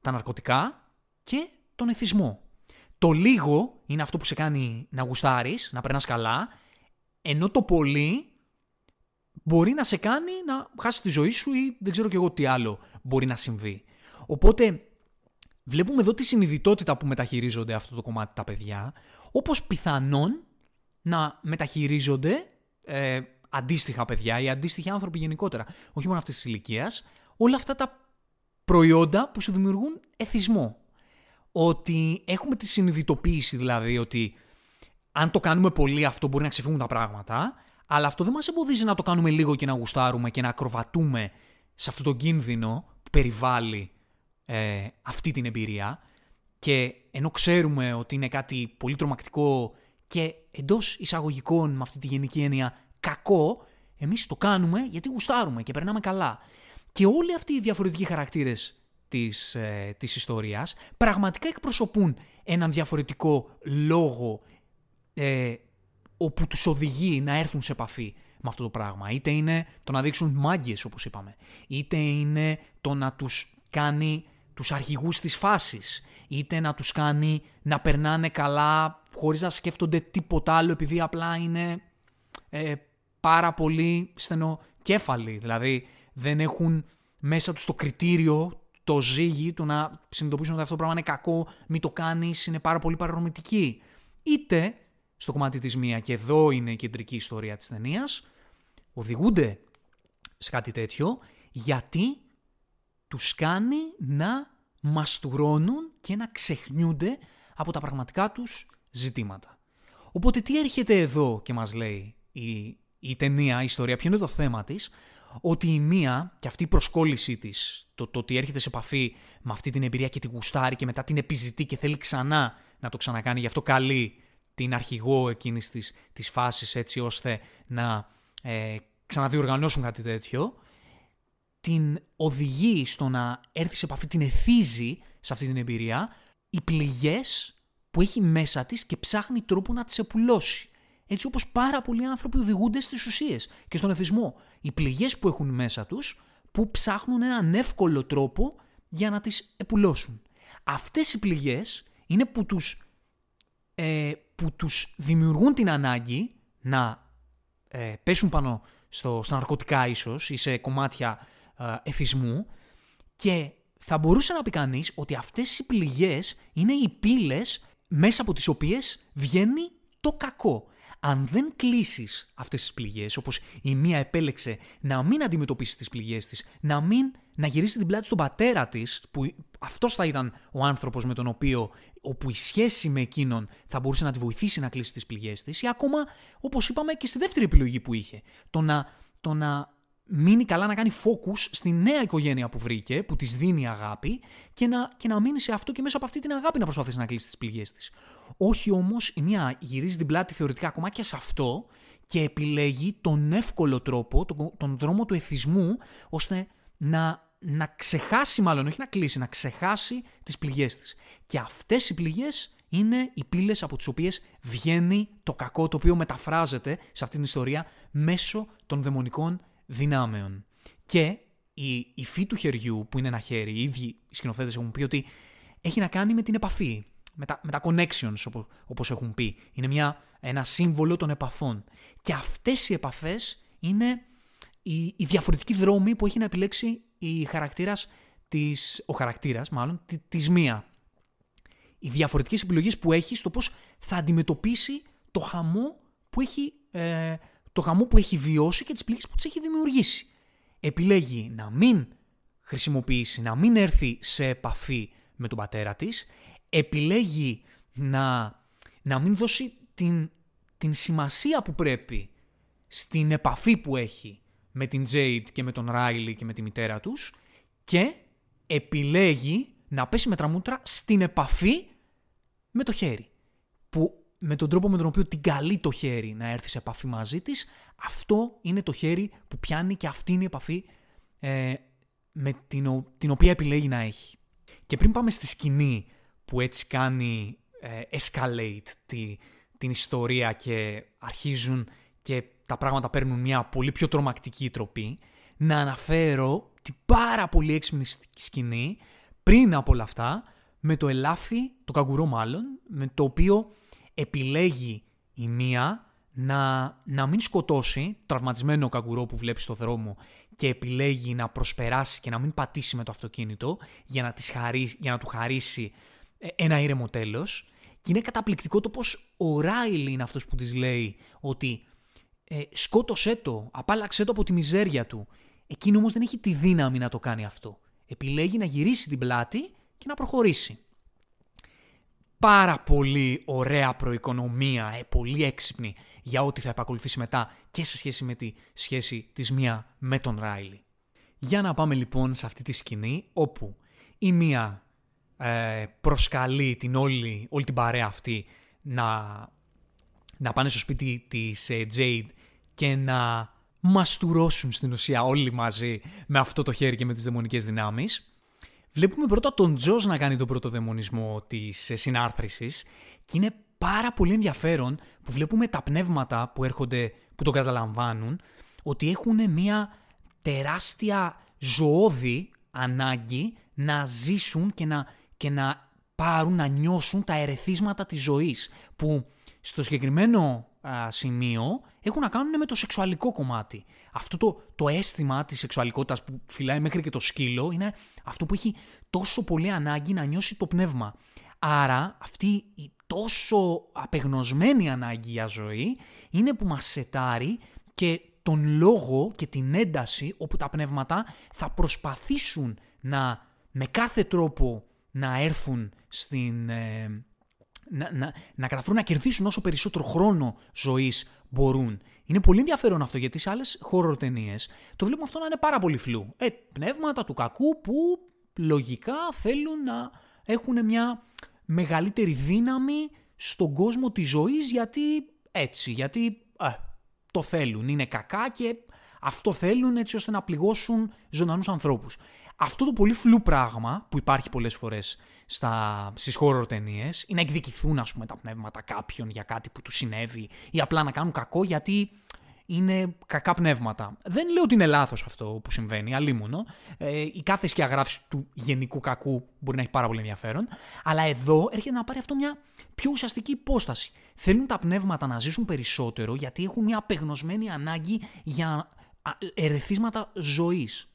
τα ναρκωτικά και τον εθισμό. Το λίγο είναι αυτό που σε κάνει να γουστάρεις, να περνάς καλά, ενώ το πολύ μπορεί να σε κάνει να χάσεις τη ζωή σου ή δεν ξέρω κι εγώ τι άλλο μπορεί να συμβεί. Οπότε βλέπουμε εδώ τη συνειδητότητα που μεταχειρίζονται αυτό το κομμάτι τα παιδιά, όπως πιθανόν να μεταχειρίζονται ε, αντίστοιχα παιδιά ή αντίστοιχοι άνθρωποι γενικότερα, όχι μόνο αυτής της ηλικίας, όλα αυτά τα προϊόντα που σου δημιουργούν εθισμό. Ότι έχουμε τη συνειδητοποίηση δηλαδή ότι αν το κάνουμε πολύ αυτό μπορεί να ξεφύγουν τα πράγματα, αλλά αυτό δεν μας εμποδίζει να το κάνουμε λίγο και να γουστάρουμε και να ακροβατούμε σε αυτό το κίνδυνο που περιβάλλει ε, αυτή την εμπειρία και ενώ ξέρουμε ότι είναι κάτι πολύ τρομακτικό και εντός εισαγωγικών με αυτή τη γενική έννοια κακό, εμείς το κάνουμε γιατί γουστάρουμε και περνάμε καλά. Και όλοι αυτοί οι διαφορετικοί χαρακτήρες της, ε, της ιστορίας πραγματικά εκπροσωπούν έναν διαφορετικό λόγο ε, όπου τους οδηγεί να έρθουν σε επαφή με αυτό το πράγμα. Είτε είναι το να δείξουν μάγκες όπως είπαμε, είτε είναι το να τους κάνει τους αρχηγούς της φάσης, είτε να τους κάνει να περνάνε καλά χωρίς να σκέφτονται τίποτα άλλο επειδή απλά είναι ε, πάρα πολύ στενοκέφαλοι. Δηλαδή δεν έχουν μέσα τους το κριτήριο, το ζύγι, το να συνειδητοποιήσουν ότι αυτό το πράγμα είναι κακό, μην το κάνεις, είναι πάρα πολύ παρανομητική. Είτε στο κομμάτι της μία, και εδώ είναι η κεντρική ιστορία της ταινίας, οδηγούνται σε κάτι τέτοιο γιατί τους κάνει να μαστουρώνουν και να ξεχνιούνται από τα πραγματικά τους ζητήματα. Οπότε τι έρχεται εδώ και μας λέει η, η ταινία, η ιστορία, ποιο είναι το θέμα της, ότι η μία και αυτή η προσκόλλησή της, το, το ότι έρχεται σε επαφή με αυτή την εμπειρία και τη γουστάρει και μετά την επιζητεί και θέλει ξανά να το ξανακάνει, γι' αυτό καλεί την αρχηγό εκείνης της, της φάσης έτσι ώστε να ε, ξαναδιοργανώσουν κάτι τέτοιο, την οδηγεί στο να έρθει σε επαφή, την εθίζει σε αυτή την εμπειρία, οι πληγές που έχει μέσα της και ψάχνει τρόπο να τις επουλώσει. Έτσι όπως πάρα πολλοί άνθρωποι οδηγούνται στις ουσίες και στον εθισμό. Οι πληγές που έχουν μέσα τους που ψάχνουν έναν εύκολο τρόπο για να τις επουλώσουν. Αυτές οι πληγές είναι που τους, ε, που τους δημιουργούν την ανάγκη να ε, πέσουν πάνω στο, στα ναρκωτικά ίσως ή σε κομμάτια ε, εθισμού και θα μπορούσε να πει κανείς ότι αυτές οι πληγές είναι οι πύλες μέσα από τις οποίες βγαίνει το κακό. Αν δεν κλείσεις αυτές τις πληγές, όπως η μία επέλεξε να μην αντιμετωπίσει τις πληγές της, να μην να γυρίσει την πλάτη στον πατέρα της, που αυτός θα ήταν ο άνθρωπος με τον οποίο, όπου η σχέση με εκείνον θα μπορούσε να τη βοηθήσει να κλείσει τις πληγές της, ή ακόμα, όπως είπαμε και στη δεύτερη επιλογή που είχε, το να, το να μείνει καλά να κάνει focus στη νέα οικογένεια που βρήκε, που της δίνει αγάπη και να, και να μείνει σε αυτό και μέσα από αυτή την αγάπη να προσπαθήσει να κλείσει τις πληγές της. Όχι όμως η μία γυρίζει την πλάτη θεωρητικά ακόμα και σε αυτό και επιλέγει τον εύκολο τρόπο, τον, τον δρόμο του εθισμού, ώστε να, να ξεχάσει, μάλλον όχι να κλείσει, να ξεχάσει τις πληγές της. Και αυτές οι πληγές είναι οι πύλες από τις οποίες βγαίνει το κακό το οποίο μεταφράζεται σε αυτήν την ιστορία μέσω των δαιμονικών δυνάμεων. Και η υφή του χεριού, που είναι ένα χέρι, οι ίδιοι οι σκηνοθέτες έχουν πει ότι έχει να κάνει με την επαφή, με τα, με τα connections όπως έχουν πει. Είναι μια, ένα σύμβολο των επαφών. Και αυτές οι επαφές είναι η, η διαφορετική δρόμη που έχει να επιλέξει η χαρακτήρας της, ο χαρακτήρας μάλλον, τη, της μία. Οι διαφορετικές επιλογές που έχει στο πώς θα αντιμετωπίσει το χαμό που έχει, ε, το χαμό που έχει βιώσει και τις πληγές που τις έχει δημιουργήσει. Επιλέγει να μην χρησιμοποιήσει, να μην έρθει σε επαφή με τον πατέρα της, επιλέγει να, να μην δώσει την, την σημασία που πρέπει στην επαφή που έχει με την Jade και με τον Riley και με τη μητέρα τους και επιλέγει να πέσει με τραμούτρα στην επαφή με το χέρι. Που με τον τρόπο με τον οποίο την καλεί το χέρι να έρθει σε επαφή μαζί της, αυτό είναι το χέρι που πιάνει και αυτή είναι η επαφή ε, με την, την οποία επιλέγει να έχει. Και πριν πάμε στη σκηνή που έτσι κάνει ε, escalate τη, την ιστορία και αρχίζουν και τα πράγματα παίρνουν μια πολύ πιο τρομακτική τροπή, να αναφέρω την πάρα πολύ έξυπνη σκηνή πριν από όλα αυτά με το ελάφι, το καγκουρό μάλλον, με το οποίο επιλέγει η μία να, να μην σκοτώσει το τραυματισμένο καγκουρό που βλέπει στο δρόμο και επιλέγει να προσπεράσει και να μην πατήσει με το αυτοκίνητο για να, της χαρίσει, για να του χαρίσει ε, ένα ήρεμο τέλος. Και είναι καταπληκτικό το πως ο Ράιλ είναι αυτός που της λέει ότι ε, σκότωσέ το, απάλαξέ το από τη μιζέρια του. Εκείνο όμως δεν έχει τη δύναμη να το κάνει αυτό. Επιλέγει να γυρίσει την πλάτη και να προχωρήσει. Πάρα πολύ ωραία προοικονομία, ε, πολύ έξυπνη για ό,τι θα επακολουθήσει μετά και σε σχέση με τη σχέση της μία με τον Ράιλι. Για να πάμε λοιπόν σε αυτή τη σκηνή όπου η μία ε, προσκαλεί την όλη, όλη την παρέα αυτή να, να πάνε στο σπίτι της ε, Jade και να μαστουρώσουν στην ουσία όλοι μαζί με αυτό το χέρι και με τις δαιμονικές δυνάμεις. Βλέπουμε πρώτα τον Τζος να κάνει τον πρώτο δαιμονισμό της ε, συνάρθρησης και είναι πάρα πολύ ενδιαφέρον που βλέπουμε τα πνεύματα που έρχονται, που το καταλαμβάνουν, ότι έχουν μια τεράστια ζωώδη ανάγκη να ζήσουν και να, και να πάρουν, να νιώσουν τα ερεθίσματα της ζωής, που στο συγκεκριμένο σημείο έχουν να κάνουν με το σεξουαλικό κομμάτι. Αυτό το, το αίσθημα της σεξουαλικότητας που φυλάει μέχρι και το σκύλο είναι αυτό που έχει τόσο πολύ ανάγκη να νιώσει το πνεύμα. Άρα αυτή η τόσο απεγνωσμένη ανάγκη για ζωή είναι που μας σετάρει και τον λόγο και την ένταση όπου τα πνεύματα θα προσπαθήσουν να με κάθε τρόπο να έρθουν στην, ε, να, να, να καταφέρουν να κερδίσουν όσο περισσότερο χρόνο ζωής μπορούν. Είναι πολύ ενδιαφέρον αυτό γιατί σε άλλες horror ταινίες το βλέπουμε αυτό να είναι πάρα πολύ φλού. Ε, πνεύματα του κακού που λογικά θέλουν να έχουν μια μεγαλύτερη δύναμη στον κόσμο της ζωής γιατί έτσι, γιατί ε, το θέλουν, είναι κακά και αυτό θέλουν έτσι ώστε να πληγώσουν ζωντανούς ανθρώπους. Αυτό το πολύ φλού πράγμα που υπάρχει πολλές φορές στα, στις horror ταινίες ή να εκδικηθούν ας πούμε τα πνεύματα κάποιον για κάτι που του συνέβη ή απλά να κάνουν κακό γιατί είναι κακά πνεύματα. Δεν λέω ότι είναι λάθος αυτό που συμβαίνει, αλίμονο. Ε, η κάθε σκιαγράφηση του γενικού κακού μπορεί να έχει πάρα πολύ ενδιαφέρον. Αλλά εδώ έρχεται να πάρει αυτό μια πιο ουσιαστική υπόσταση. Θέλουν τα πνεύματα να ζήσουν περισσότερο γιατί έχουν μια απεγνωσμένη ανάγκη για ερεθίσματα ζωής.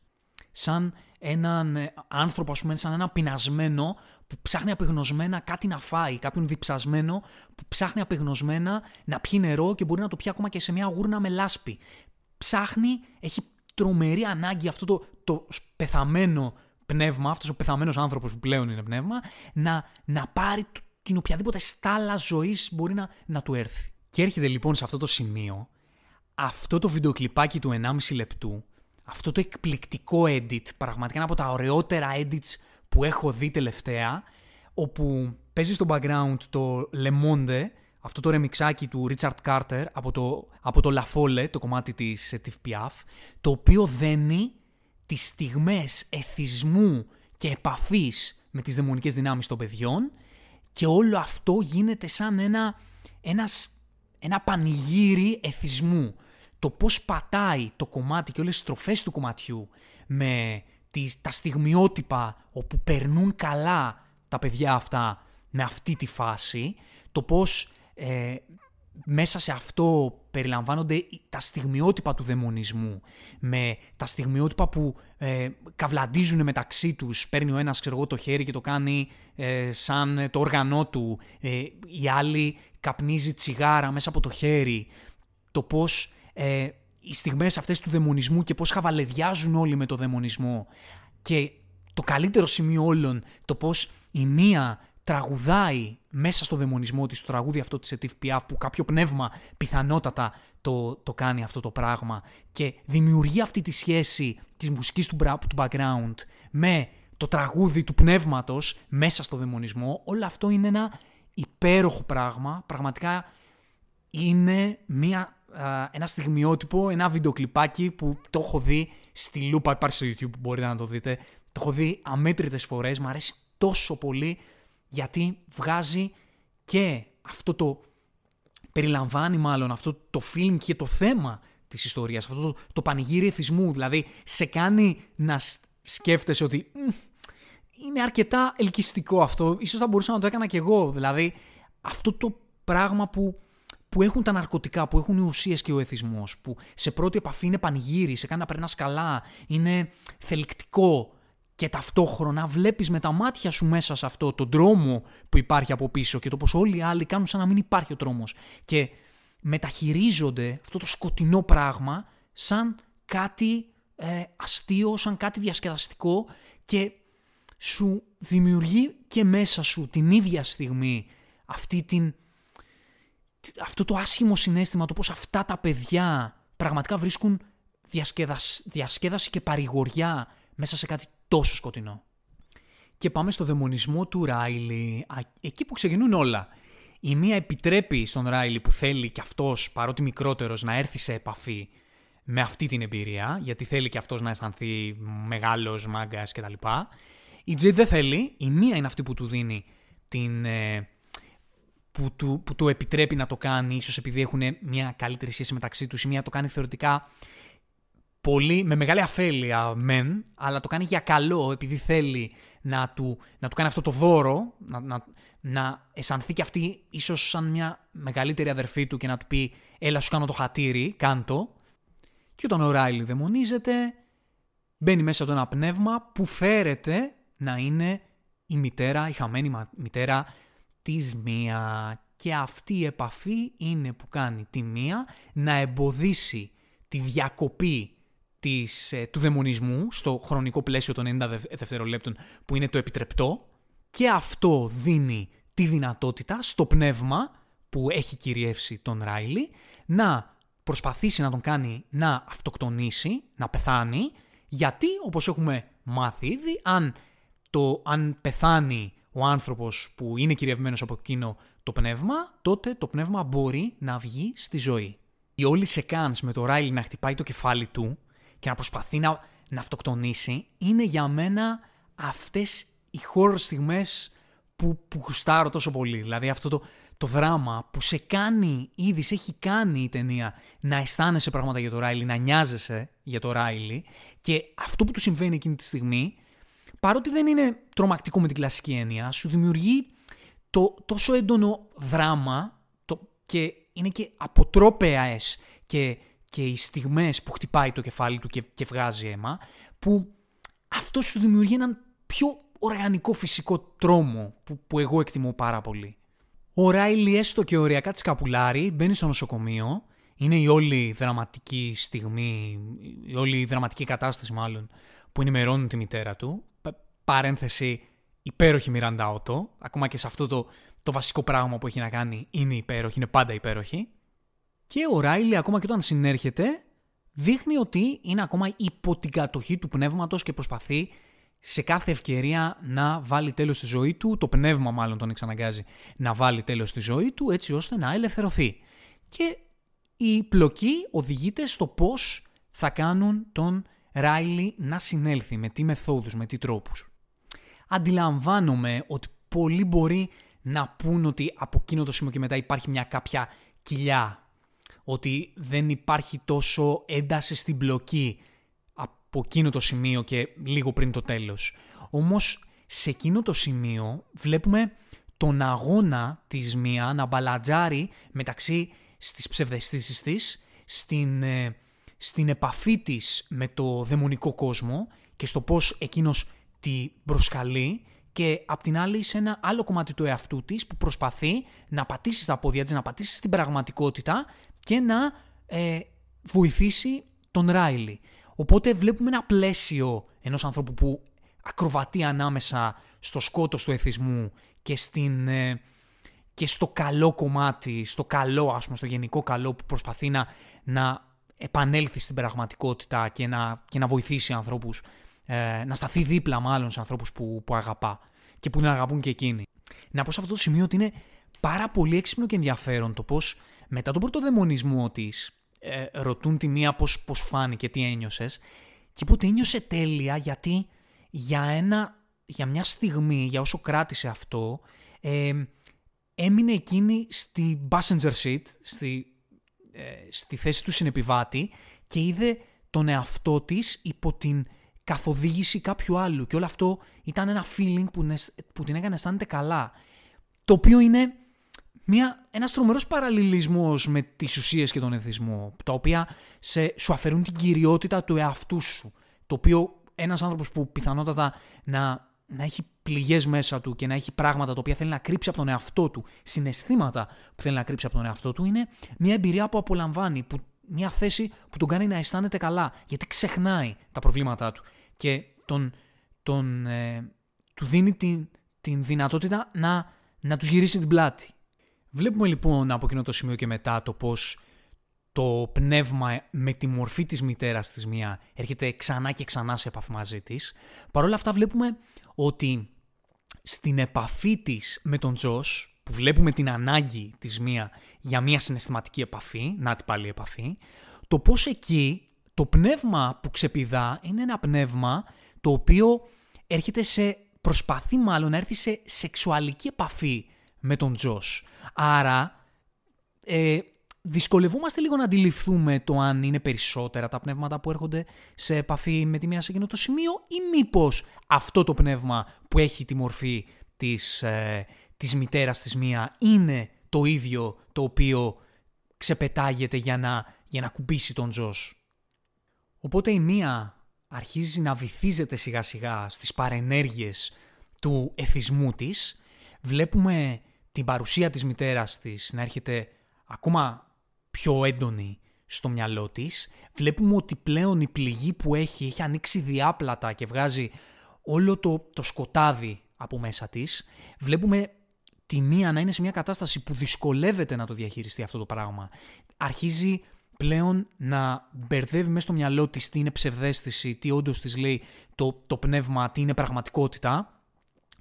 Σαν έναν ε, άνθρωπο, ας πούμε, σαν ένα πεινασμένο που ψάχνει απεγνωσμένα κάτι να φάει, κάποιον διψασμένο που ψάχνει απεγνωσμένα να πιει νερό και μπορεί να το πιει ακόμα και σε μια γούρνα με λάσπη. Ψάχνει, έχει τρομερή ανάγκη αυτό το, το πεθαμένο πνεύμα, αυτός ο πεθαμένος άνθρωπος που πλέον είναι πνεύμα, να, να πάρει την οποιαδήποτε στάλα ζωής μπορεί να, να του έρθει. Και έρχεται λοιπόν σε αυτό το σημείο αυτό το βιντεοκλιπάκι του 1,5 λεπτού, αυτό το εκπληκτικό edit, πραγματικά ένα από τα ωραιότερα edits που έχω δει τελευταία, όπου παίζει στο background το Le Monde, αυτό το ρεμιξάκι του Richard Carter από το, από το La Folle, το κομμάτι της Tiff Piaf, το οποίο δένει τις στιγμές εθισμού και επαφής με τις δαιμονικές δυνάμεις των παιδιών και όλο αυτό γίνεται σαν ένα, ένας, ένα πανηγύρι εθισμού. Το πώς πατάει το κομμάτι και όλες τις στροφές του κομματιού με τις, τα στιγμιότυπα όπου περνούν καλά τα παιδιά αυτά με αυτή τη φάση, το πώς ε, μέσα σε αυτό περιλαμβάνονται τα στιγμιότυπα του δαιμονισμού, με τα στιγμιότυπα που ε, καυλαντίζουν μεταξύ τους. Παίρνει ο ένας ξέρω εγώ, το χέρι και το κάνει ε, σαν το όργανό του, ε, η άλλη καπνίζει τσιγάρα μέσα από το χέρι. Το πώς ε, οι στιγμές αυτές του δαιμονισμού και πώς χαβαλεδιάζουν όλοι με το δαιμονισμό. Και το καλύτερο σημείο όλων, το πώς η μία τραγουδάει μέσα στο δαιμονισμό της, το τραγούδι αυτό της Ετήφ Πιάφ, που κάποιο πνεύμα πιθανότατα το, το κάνει αυτό το πράγμα και δημιουργεί αυτή τη σχέση της μουσικής του, του background με το τραγούδι του πνεύματος μέσα στο δαιμονισμό, όλο αυτό είναι ένα υπέροχο πράγμα, πραγματικά είναι μια, ένα στιγμιότυπο, ένα βιντεοκλιπάκι που το έχω δει στη λούπα, υπάρχει στο YouTube που μπορείτε να το δείτε, το έχω δει αμέτρητες φορές, μου αρέσει τόσο πολύ γιατί βγάζει και αυτό το περιλαμβάνει μάλλον αυτό το feeling και το θέμα της ιστορίας, αυτό το, το πανηγύρι εθισμού, δηλαδή σε κάνει να σκέφτεσαι ότι είναι αρκετά ελκυστικό αυτό, ίσως θα μπορούσα να το έκανα κι εγώ, δηλαδή αυτό το πράγμα που, που έχουν τα ναρκωτικά, που έχουν οι ουσίες και ο εθισμός, που σε πρώτη επαφή είναι πανηγύρι, σε κάνει να περνάς καλά, είναι θελκτικό, και ταυτόχρονα βλέπεις με τα μάτια σου μέσα σε αυτό τον τρόμο που υπάρχει από πίσω και το πως όλοι οι άλλοι κάνουν σαν να μην υπάρχει ο τρόμος και μεταχειρίζονται αυτό το σκοτεινό πράγμα σαν κάτι ε, αστείο, σαν κάτι διασκεδαστικό και σου δημιουργεί και μέσα σου την ίδια στιγμή αυτή την, αυτό το άσχημο συνέστημα, το πως αυτά τα παιδιά πραγματικά βρίσκουν διασκέδαση και παρηγοριά μέσα σε κάτι τόσο σκοτεινό. Και πάμε στο δαιμονισμό του Ράιλι, εκεί που ξεκινούν όλα. Η μία επιτρέπει στον Ράιλι που θέλει κι αυτός, παρότι μικρότερος, να έρθει σε επαφή με αυτή την εμπειρία, γιατί θέλει κι αυτός να αισθανθεί μεγάλος, μάγκας κτλ. Η Τζέιτ δεν θέλει, η μία είναι αυτή που του δίνει την... Ε, που του, που του επιτρέπει να το κάνει, ίσως επειδή έχουν μια καλύτερη σχέση μεταξύ τους, η μία το κάνει θεωρητικά πολύ, με μεγάλη αφέλεια μεν, αλλά το κάνει για καλό επειδή θέλει να του, να του κάνει αυτό το δώρο, να, να, να αισθανθεί και αυτή ίσως σαν μια μεγαλύτερη αδερφή του και να του πει έλα σου κάνω το χατήρι, κάντο. Και όταν ο Ράιλι δαιμονίζεται, μπαίνει μέσα το ένα πνεύμα που φέρεται να είναι η μητέρα, η χαμένη μητέρα της μία. Και αυτή η επαφή είναι που κάνει τη μία να εμποδίσει τη διακοπή της, ε, του δαιμονισμού στο χρονικό πλαίσιο των 90 δευτερολέπτων που είναι το επιτρεπτό και αυτό δίνει τη δυνατότητα στο πνεύμα που έχει κυριεύσει τον Ράιλι να προσπαθήσει να τον κάνει να αυτοκτονήσει, να πεθάνει, γιατί όπως έχουμε μάθει ήδη, αν, το, αν πεθάνει ο άνθρωπος που είναι κυριευμένος από εκείνο το πνεύμα, τότε το πνεύμα μπορεί να βγει στη ζωή. Η όλη σεκάνς με το Ράιλι να χτυπάει το κεφάλι του και να προσπαθεί να, να αυτοκτονήσει, είναι για μένα αυτές οι horror στιγμές που, που γουστάρω τόσο πολύ. Δηλαδή αυτό το, το δράμα που σε κάνει, ήδη σε έχει κάνει η ταινία να αισθάνεσαι πράγματα για το Ράιλι, να νοιάζεσαι για το Ράιλι και αυτό που του συμβαίνει εκείνη τη στιγμή, παρότι δεν είναι τρομακτικό με την κλασική έννοια, σου δημιουργεί το τόσο έντονο δράμα το, και είναι και αποτρόπαιαες και και οι στιγμές που χτυπάει το κεφάλι του και, και βγάζει αίμα, που αυτό σου δημιουργεί έναν πιο οργανικό φυσικό τρόμο που, που εγώ εκτιμώ πάρα πολύ. Ο Ράιλι έστω και ωριακά τη καπουλάρι, μπαίνει στο νοσοκομείο, είναι η όλη δραματική στιγμή, η όλη δραματική κατάσταση μάλλον, που ενημερώνουν τη μητέρα του. Παρένθεση, υπέροχη Μιράντα Ότο, ακόμα και σε αυτό το, το βασικό πράγμα που έχει να κάνει είναι υπέροχη, είναι πάντα υπέροχη. Και ο Ράιλι ακόμα και όταν συνέρχεται δείχνει ότι είναι ακόμα υπό την κατοχή του πνεύματος και προσπαθεί σε κάθε ευκαιρία να βάλει τέλος στη ζωή του, το πνεύμα μάλλον τον εξαναγκάζει να βάλει τέλος στη ζωή του έτσι ώστε να ελευθερωθεί. Και η πλοκή οδηγείται στο πώς θα κάνουν τον Ράιλι να συνέλθει, με τι μεθόδους, με τι τρόπους. Αντιλαμβάνομαι ότι πολλοί μπορεί να πούν ότι από εκείνο το σημείο και μετά υπάρχει μια κάποια κοιλιά ότι δεν υπάρχει τόσο ένταση στην μπλοκή από εκείνο το σημείο και λίγο πριν το τέλος. Όμως σε εκείνο το σημείο βλέπουμε τον αγώνα της μία να μπαλατζάρει μεταξύ στις ψευδεστήσεις της, στην, ε, στην επαφή της με το δαιμονικό κόσμο και στο πώς εκείνος τη προσκαλεί και απ' την άλλη σε ένα άλλο κομμάτι του εαυτού της που προσπαθεί να πατήσει στα πόδια της, να πατήσει στην πραγματικότητα και να ε, βοηθήσει τον Ράιλι. Οπότε βλέπουμε ένα πλαίσιο ενός ανθρώπου που ακροβατεί ανάμεσα στο σκότος του εθισμού και, στην, ε, και στο καλό κομμάτι, στο καλό ας πούμε, στο γενικό καλό που προσπαθεί να, να επανέλθει στην πραγματικότητα και να, και να βοηθήσει ανθρώπους, ε, να σταθεί δίπλα μάλλον σε ανθρώπους που, που αγαπά και που να αγαπούν και εκείνοι. Να πω σε αυτό το σημείο ότι είναι πάρα πολύ έξυπνο και ενδιαφέρον το πώς μετά τον πρώτο δαιμονισμό της ε, ρωτούν τη μία πώς, πώς φάνηκε, τι ένιωσες και είπε ότι ένιωσε τέλεια γιατί για, ένα, για μια στιγμή, για όσο κράτησε αυτό, ε, έμεινε εκείνη στη passenger seat, στη, ε, στη θέση του συνεπιβάτη και είδε τον εαυτό της υπό την καθοδήγηση κάποιου άλλου. Και όλο αυτό ήταν ένα feeling που, που την έκανε αισθάνεται καλά. Το οποίο είναι μια, ένας τρομερός παραλληλισμός με τις ουσίες και τον εθισμό, τα οποία σε, σου αφαιρούν την κυριότητα του εαυτού σου, το οποίο ένας άνθρωπος που πιθανότατα να, να έχει πληγές μέσα του και να έχει πράγματα τα οποία θέλει να κρύψει από τον εαυτό του, συναισθήματα που θέλει να κρύψει από τον εαυτό του, είναι μια εμπειρία που απολαμβάνει, που, μια θέση που τον κάνει να αισθάνεται καλά, γιατί ξεχνάει τα προβλήματά του και τον, τον, ε, του δίνει την, την δυνατότητα να, να τους γυρίσει την πλάτη. Βλέπουμε λοιπόν από εκείνο το σημείο και μετά το πώς το πνεύμα με τη μορφή της μητέρας της μία έρχεται ξανά και ξανά σε επαφή μαζί της. Παρ' όλα αυτά βλέπουμε ότι στην επαφή της με τον Τζος, που βλέπουμε την ανάγκη της μία για μία συναισθηματική επαφή, να την πάλι επαφή, το πώς εκεί το πνεύμα που ξεπηδά είναι ένα πνεύμα το οποίο έρχεται σε, προσπαθεί μάλλον να έρθει σε σεξουαλική επαφή με τον Τζος. Άρα, ε, δυσκολευόμαστε λίγο να αντιληφθούμε το αν είναι περισσότερα τα πνεύματα που έρχονται σε επαφή με τη μία σε εκείνο το σημείο ή μήπως αυτό το πνεύμα που έχει τη μορφή της, ε, της μητέρας της μία είναι το ίδιο το οποίο ξεπετάγεται για να, για να κουμπίσει τον Τζος. Οπότε η μία αρχίζει να βυθίζεται σιγά σιγά στις παρενέργειες του εθισμού της. Βλέπουμε την παρουσία της μητέρας της να έρχεται ακόμα πιο έντονη στο μυαλό της. Βλέπουμε ότι πλέον η πληγή που έχει έχει ανοίξει διάπλατα και βγάζει όλο το, το σκοτάδι από μέσα της. Βλέπουμε τη μία να είναι σε μια κατάσταση που δυσκολεύεται να το διαχειριστεί αυτό το πράγμα. Αρχίζει πλέον να μπερδεύει μέσα στο μυαλό της τι είναι ψευδέστηση, τι όντως της λέει το, το πνεύμα, τι είναι πραγματικότητα,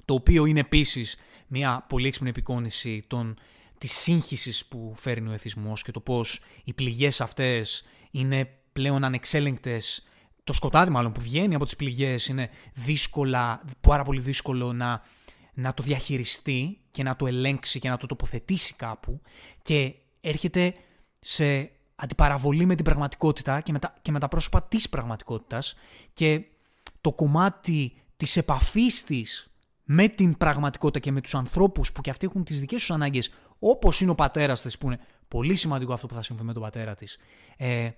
το οποίο είναι επίσης μια πολύ έξυπνη επικόνηση των της σύγχυσης που φέρνει ο εθισμός και το πώς οι πληγές αυτές είναι πλέον ανεξέλεγκτες. Το σκοτάδι μάλλον που βγαίνει από τις πληγές είναι δύσκολα, πάρα πολύ δύσκολο να, να το διαχειριστεί και να το ελέγξει και να το τοποθετήσει κάπου και έρχεται σε αντιπαραβολή με την πραγματικότητα και με τα, και με τα πρόσωπα της πραγματικότητας και το κομμάτι της επαφής της με την πραγματικότητα και με τους ανθρώπους που και αυτοί έχουν τις δικές τους ανάγκες όπως είναι ο πατέρας της που είναι πολύ σημαντικό αυτό που θα συμβεί με τον πατέρα της ε,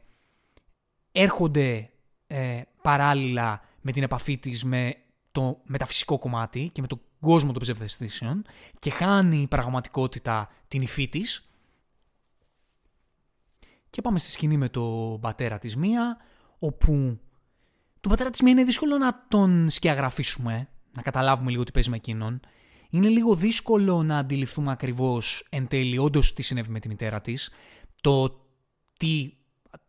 έρχονται ε, παράλληλα με την επαφή της με το μεταφυσικό κομμάτι και με τον κόσμο των ψευδεστήσεων και χάνει η πραγματικότητα την υφή της και πάμε στη σκηνή με τον πατέρα της μία όπου τον πατέρα της μία είναι δύσκολο να τον σκιαγραφίσουμε να καταλάβουμε λίγο τι παίζει με εκείνον. Είναι λίγο δύσκολο να αντιληφθούμε ακριβώς εν τέλει όντως τι συνέβη με τη μητέρα της, το τι,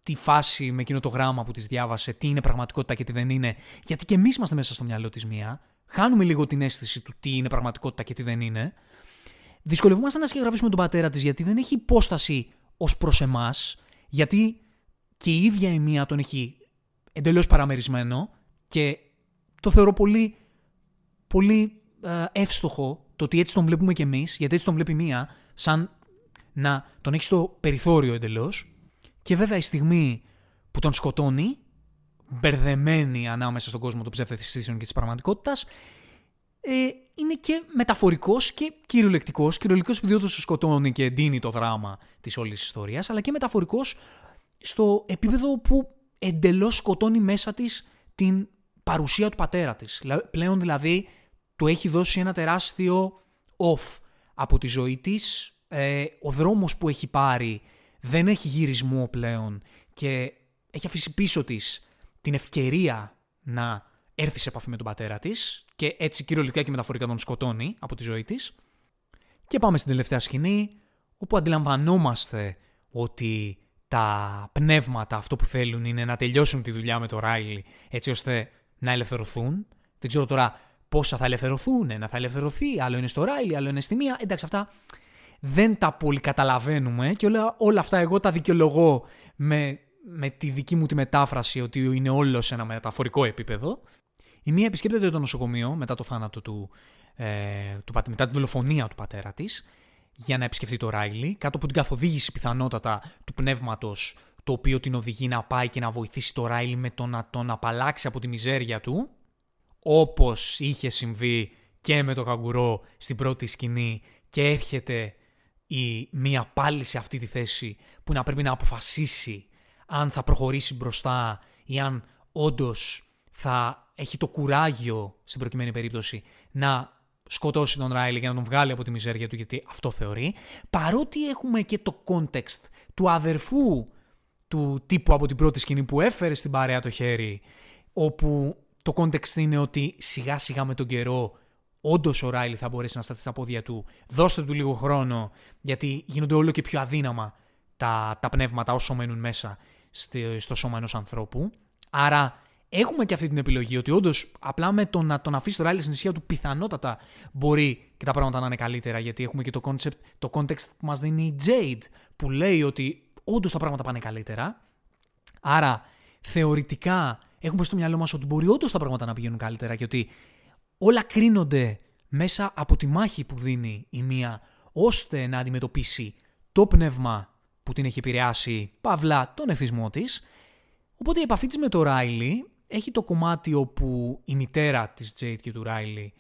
τι φάση με εκείνο το γράμμα που της διάβασε, τι είναι πραγματικότητα και τι δεν είναι. Γιατί και εμείς είμαστε μέσα στο μυαλό της μία. Χάνουμε λίγο την αίσθηση του τι είναι πραγματικότητα και τι δεν είναι. Δυσκολευόμαστε να σκεγγραφίσουμε τον πατέρα της γιατί δεν έχει υπόσταση ως προς εμάς, γιατί και η ίδια η μία τον έχει εντελώς παραμερισμένο και το θεωρώ πολύ πολύ ε, εύστοχο το ότι έτσι τον βλέπουμε κι εμείς, γιατί έτσι τον βλέπει μία, σαν να τον έχει στο περιθώριο εντελώς. Και βέβαια η στιγμή που τον σκοτώνει, μπερδεμένη ανάμεσα στον κόσμο των ψεύδεστήσεων και της πραγματικότητας, ε, είναι και μεταφορικός και κυριολεκτικός. Κυριολεκτικός επειδή όντως σκοτώνει και εντείνει το δράμα της όλης ιστορίας, αλλά και μεταφορικός στο επίπεδο που εντελώς σκοτώνει μέσα της την παρουσία του πατέρα της. Πλέον δηλαδή του έχει δώσει ένα τεράστιο off από τη ζωή της. Ε, ο δρόμος που έχει πάρει δεν έχει γυρισμό πλέον και έχει αφήσει πίσω της την ευκαιρία να έρθει σε επαφή με τον πατέρα της και έτσι κυριολεκτικά και μεταφορικά τον σκοτώνει από τη ζωή της. Και πάμε στην τελευταία σκηνή όπου αντιλαμβανόμαστε ότι τα πνεύματα αυτό που θέλουν είναι να τελειώσουν τη δουλειά με το Ράιλι έτσι ώστε να ελευθερωθούν. Δεν ξέρω τώρα πόσα θα ελευθερωθούν, ένα θα ελευθερωθεί, άλλο είναι στο Ράιλι, άλλο είναι στη μία. Εντάξει, αυτά δεν τα πολύ καταλαβαίνουμε και όλα, όλα αυτά εγώ τα δικαιολογώ με, με τη δική μου τη μετάφραση ότι είναι όλος σε ένα μεταφορικό επίπεδο. Η μία επισκέπτεται το νοσοκομείο μετά το θάνατο του, ε, του μετά τη δολοφονία του πατέρα της για να επισκεφτεί το Ράιλι, κάτω από την καθοδήγηση πιθανότατα του πνεύματος το οποίο την οδηγεί να πάει και να βοηθήσει το Ράιλι με το να τον απαλλάξει από τη μιζέρια του, όπως είχε συμβεί και με το καγκουρό στην πρώτη σκηνή και έρχεται η μία πάλι σε αυτή τη θέση που να πρέπει να αποφασίσει αν θα προχωρήσει μπροστά ή αν όντως θα έχει το κουράγιο στην προκειμένη περίπτωση να σκοτώσει τον Ράιλι για να τον βγάλει από τη μιζέρια του γιατί αυτό θεωρεί. Παρότι έχουμε και το context του αδερφού του τύπου από την πρώτη σκηνή που έφερε στην παρέα το χέρι όπου το context είναι ότι σιγά σιγά με τον καιρό όντως ο Ράιλι θα μπορέσει να σταθεί στα πόδια του. Δώστε του λίγο χρόνο, γιατί γίνονται όλο και πιο αδύναμα τα, τα πνεύματα όσο μένουν μέσα στο σώμα ενός ανθρώπου. Άρα έχουμε και αυτή την επιλογή ότι όντως απλά με το να τον αφήσει το Ράιλι στην ισχύα του πιθανότατα μπορεί και τα πράγματα να είναι καλύτερα. Γιατί έχουμε και το, concept, το context που μας δίνει η Jade που λέει ότι όντως τα πράγματα πάνε καλύτερα. Άρα θεωρητικά έχουμε στο μυαλό μας ότι μπορεί όντως τα πράγματα να πηγαίνουν καλύτερα και ότι όλα κρίνονται μέσα από τη μάχη που δίνει η μία ώστε να αντιμετωπίσει το πνεύμα που την έχει επηρεάσει, παύλα τον εθισμό της. Οπότε η επαφή της με το Ράιλι έχει το κομμάτι όπου η μητέρα της Τζέιτ και του Ράιλι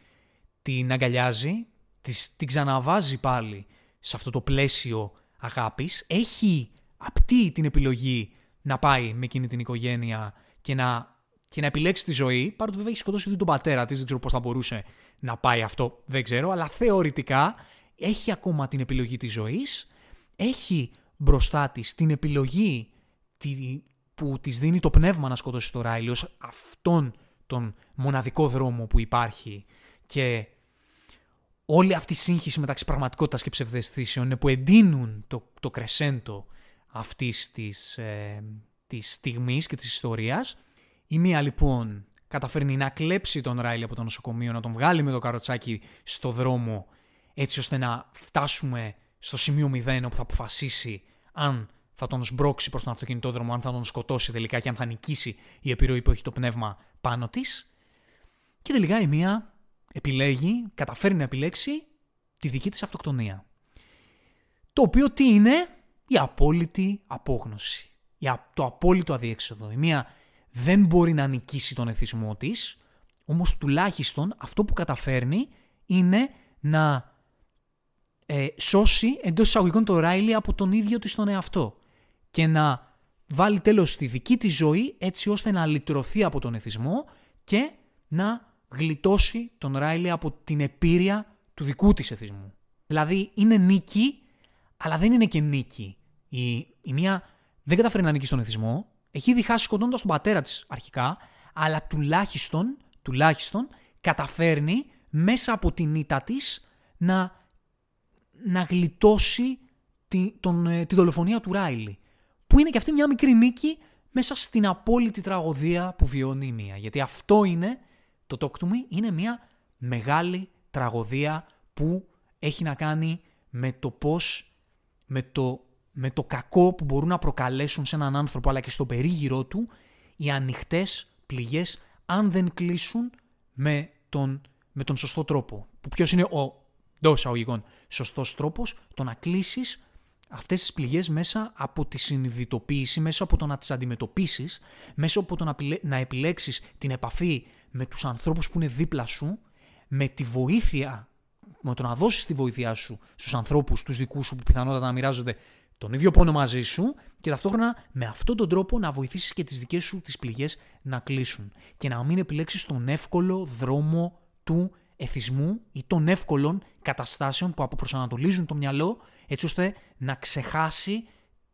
την αγκαλιάζει, της, την ξαναβάζει πάλι σε αυτό το πλαίσιο αγάπης, έχει απτεί την επιλογή να πάει με εκείνη την οικογένεια και να και να επιλέξει τη ζωή, παρότι βέβαια έχει σκοτώσει ήδη τον πατέρα της, δεν ξέρω πώς θα μπορούσε να πάει αυτό, δεν ξέρω, αλλά θεωρητικά έχει ακόμα την επιλογή της ζωής, έχει μπροστά της την επιλογή που της δίνει το πνεύμα να σκοτώσει το Ράιλι ως αυτόν τον μοναδικό δρόμο που υπάρχει και όλη αυτή η σύγχυση μεταξύ πραγματικότητας και ψευδεστήσεων είναι που εντείνουν το, το κρεσέντο αυτής της, ε, της στιγμής και της ιστορίας. Η μία λοιπόν καταφέρνει να κλέψει τον Ράιλι από το νοσοκομείο, να τον βγάλει με το καροτσάκι στο δρόμο, έτσι ώστε να φτάσουμε στο σημείο 0 όπου θα αποφασίσει αν θα τον σμπρώξει προς τον αυτοκινητόδρομο, αν θα τον σκοτώσει τελικά και αν θα νικήσει η επιρροή που έχει το πνεύμα πάνω της. Και τελικά η μία επιλέγει, καταφέρει να επιλέξει τη δική της αυτοκτονία. Το οποίο τι είναι; Η απόλυτη απόγνωση. Το απόλυτο αδιέξοδο. Η μία δεν μπορεί να νικήσει τον εθισμό της, όμως τουλάχιστον αυτό που καταφέρνει είναι να ε, σώσει εντός εισαγωγικών το Ράιλι από τον ίδιο της τον εαυτό και να βάλει τέλος στη δική της ζωή έτσι ώστε να λυτρωθεί από τον εθισμό και να γλιτώσει τον Ράιλι από την επίρρεια του δικού της εθισμού. Δηλαδή είναι νίκη, αλλά δεν είναι και νίκη. Η, η μία δεν καταφέρει να νικήσει τον εθισμό, έχει ήδη χάσει σκοτώνοντας τον πατέρα της αρχικά, αλλά τουλάχιστον, τουλάχιστον καταφέρνει μέσα από την ήττα της να, να γλιτώσει τη, τον, ε, τη δολοφονία του Ράιλι. Που είναι και αυτή μια μικρή νίκη μέσα στην απόλυτη τραγωδία που βιώνει η μία. Γιατί αυτό είναι, το Talk to Me, είναι μια μεγάλη τραγωδία που έχει να κάνει με το πώς, με το με το κακό που μπορούν να προκαλέσουν σε έναν άνθρωπο αλλά και στο περίγυρό του οι ανοιχτές πληγές αν δεν κλείσουν με τον, με τον σωστό τρόπο. Που ποιος είναι ο εντός αγωγικών σωστός τρόπος, το να κλείσεις αυτές τις πληγές μέσα από τη συνειδητοποίηση, μέσα από το να τις αντιμετωπίσεις, μέσα από το να, να επιλέξεις την επαφή με τους ανθρώπους που είναι δίπλα σου, με τη βοήθεια, με το να δώσεις τη βοήθειά σου στους ανθρώπους, τους δικούς σου που πιθανότατα να μοιράζονται τον ίδιο πόνο μαζί σου και ταυτόχρονα με αυτόν τον τρόπο να βοηθήσεις και τις δικές σου τις πληγές να κλείσουν και να μην επιλέξεις τον εύκολο δρόμο του εθισμού ή των εύκολων καταστάσεων που αποπροσανατολίζουν το μυαλό έτσι ώστε να ξεχάσει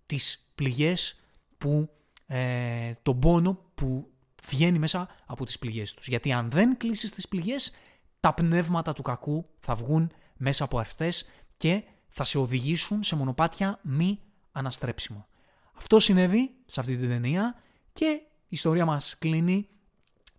τις πληγές που, ε, τον πόνο που βγαίνει μέσα από τις πληγές τους. Γιατί αν δεν κλείσεις τις πληγές, τα πνεύματα του κακού θα βγουν μέσα από αυτές και θα σε οδηγήσουν σε μονοπάτια μη αναστρέψιμα. Αυτό συνέβη σε αυτή την ταινία και η ιστορία μας κλείνει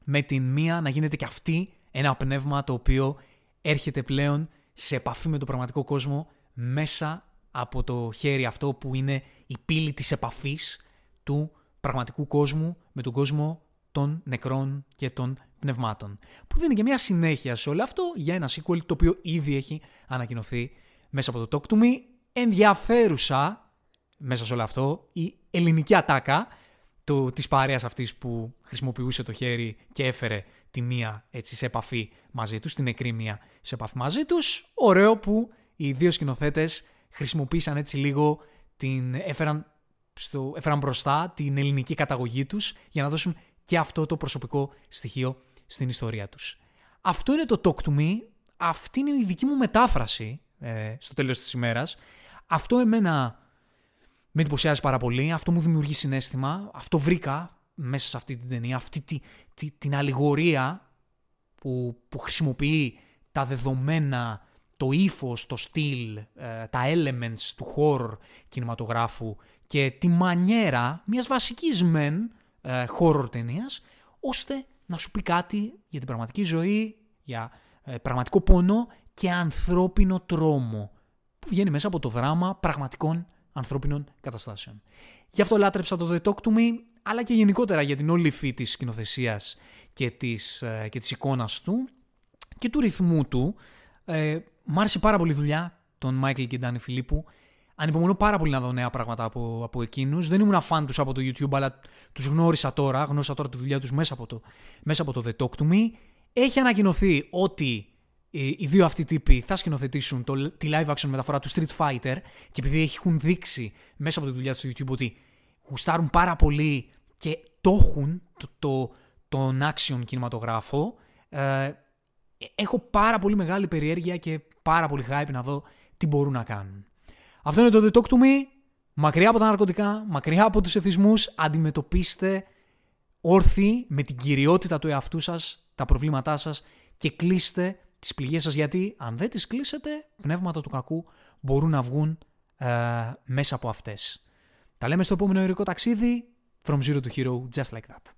με την μία να γίνεται και αυτή ένα πνεύμα το οποίο έρχεται πλέον σε επαφή με τον πραγματικό κόσμο μέσα από το χέρι αυτό που είναι η πύλη της επαφής του πραγματικού κόσμου με τον κόσμο των νεκρών και των πνευμάτων. Που δίνει και μια συνέχεια σε όλο αυτό για ένα sequel το οποίο ήδη έχει ανακοινωθεί μέσα από το Talk to Me. Ενδιαφέρουσα μέσα σε όλο αυτό η ελληνική ατάκα του, της παρέας αυτής που χρησιμοποιούσε το χέρι και έφερε τη μία έτσι σε επαφή μαζί τους, την νεκρή μία σε επαφή μαζί τους. Ωραίο που οι δύο σκηνοθέτες χρησιμοποίησαν έτσι λίγο, την, έφεραν, στο, έφεραν μπροστά την ελληνική καταγωγή τους για να δώσουν και αυτό το προσωπικό στοιχείο στην ιστορία τους. Αυτό είναι το Talk to Me, αυτή είναι η δική μου μετάφραση ε, στο τέλος της ημέρας. Αυτό εμένα με εντυπωσιάζει πάρα πολύ, αυτό μου δημιουργεί συνέστημα, αυτό βρήκα μέσα σε αυτή την ταινία, αυτή τη, τη, την αλληγορία που, που χρησιμοποιεί τα δεδομένα, το ύφος, το στυλ, ε, τα elements του horror κινηματογράφου και τη μανιέρα μιας βασικής μεν ε, horror ταινίας, ώστε να σου πει κάτι για την πραγματική ζωή, για ε, πραγματικό πόνο και ανθρώπινο τρόμο που βγαίνει μέσα από το δράμα πραγματικών ανθρώπινων καταστάσεων. Γι' αυτό λάτρεψα το The Talk to Me, αλλά και γενικότερα για την όλη υφή της σκηνοθεσίας και της, ε, και της εικόνας του και του ρυθμού του. Ε, μ' άρεσε πάρα πολύ η δουλειά των Μάικλ και Ντάνι Φιλίππου. Ανυπομονώ πάρα πολύ να δω νέα πράγματα από, από εκείνους. Δεν ήμουν φαν τους από το YouTube, αλλά τους γνώρισα τώρα. Γνώρισα τώρα τη δουλειά τους μέσα από το, μέσα από το The Talk to Me. Έχει ανακοινωθεί ότι οι δύο αυτοί τύποι θα σκηνοθετήσουν το, τη live action μεταφορά του Street Fighter και επειδή έχουν δείξει μέσα από τη δουλειά τους στο YouTube ότι γουστάρουν πάρα πολύ και το έχουν το, το, τον action κινηματογράφο ε, έχω πάρα πολύ μεγάλη περιέργεια και πάρα πολύ hype να δω τι μπορούν να κάνουν. Αυτό είναι το The Talk to Me. Μακριά από τα ναρκωτικά, μακριά από τους εθισμούς, αντιμετωπίστε όρθιοι με την κυριότητα του εαυτού σας, τα προβλήματά σας και κλείστε τις πληγές σας γιατί αν δεν τις κλείσετε, πνεύματα του κακού μπορούν να βγουν ε, μέσα από αυτές. Τα λέμε στο επόμενο ειρικό ταξίδι. From zero to hero, just like that.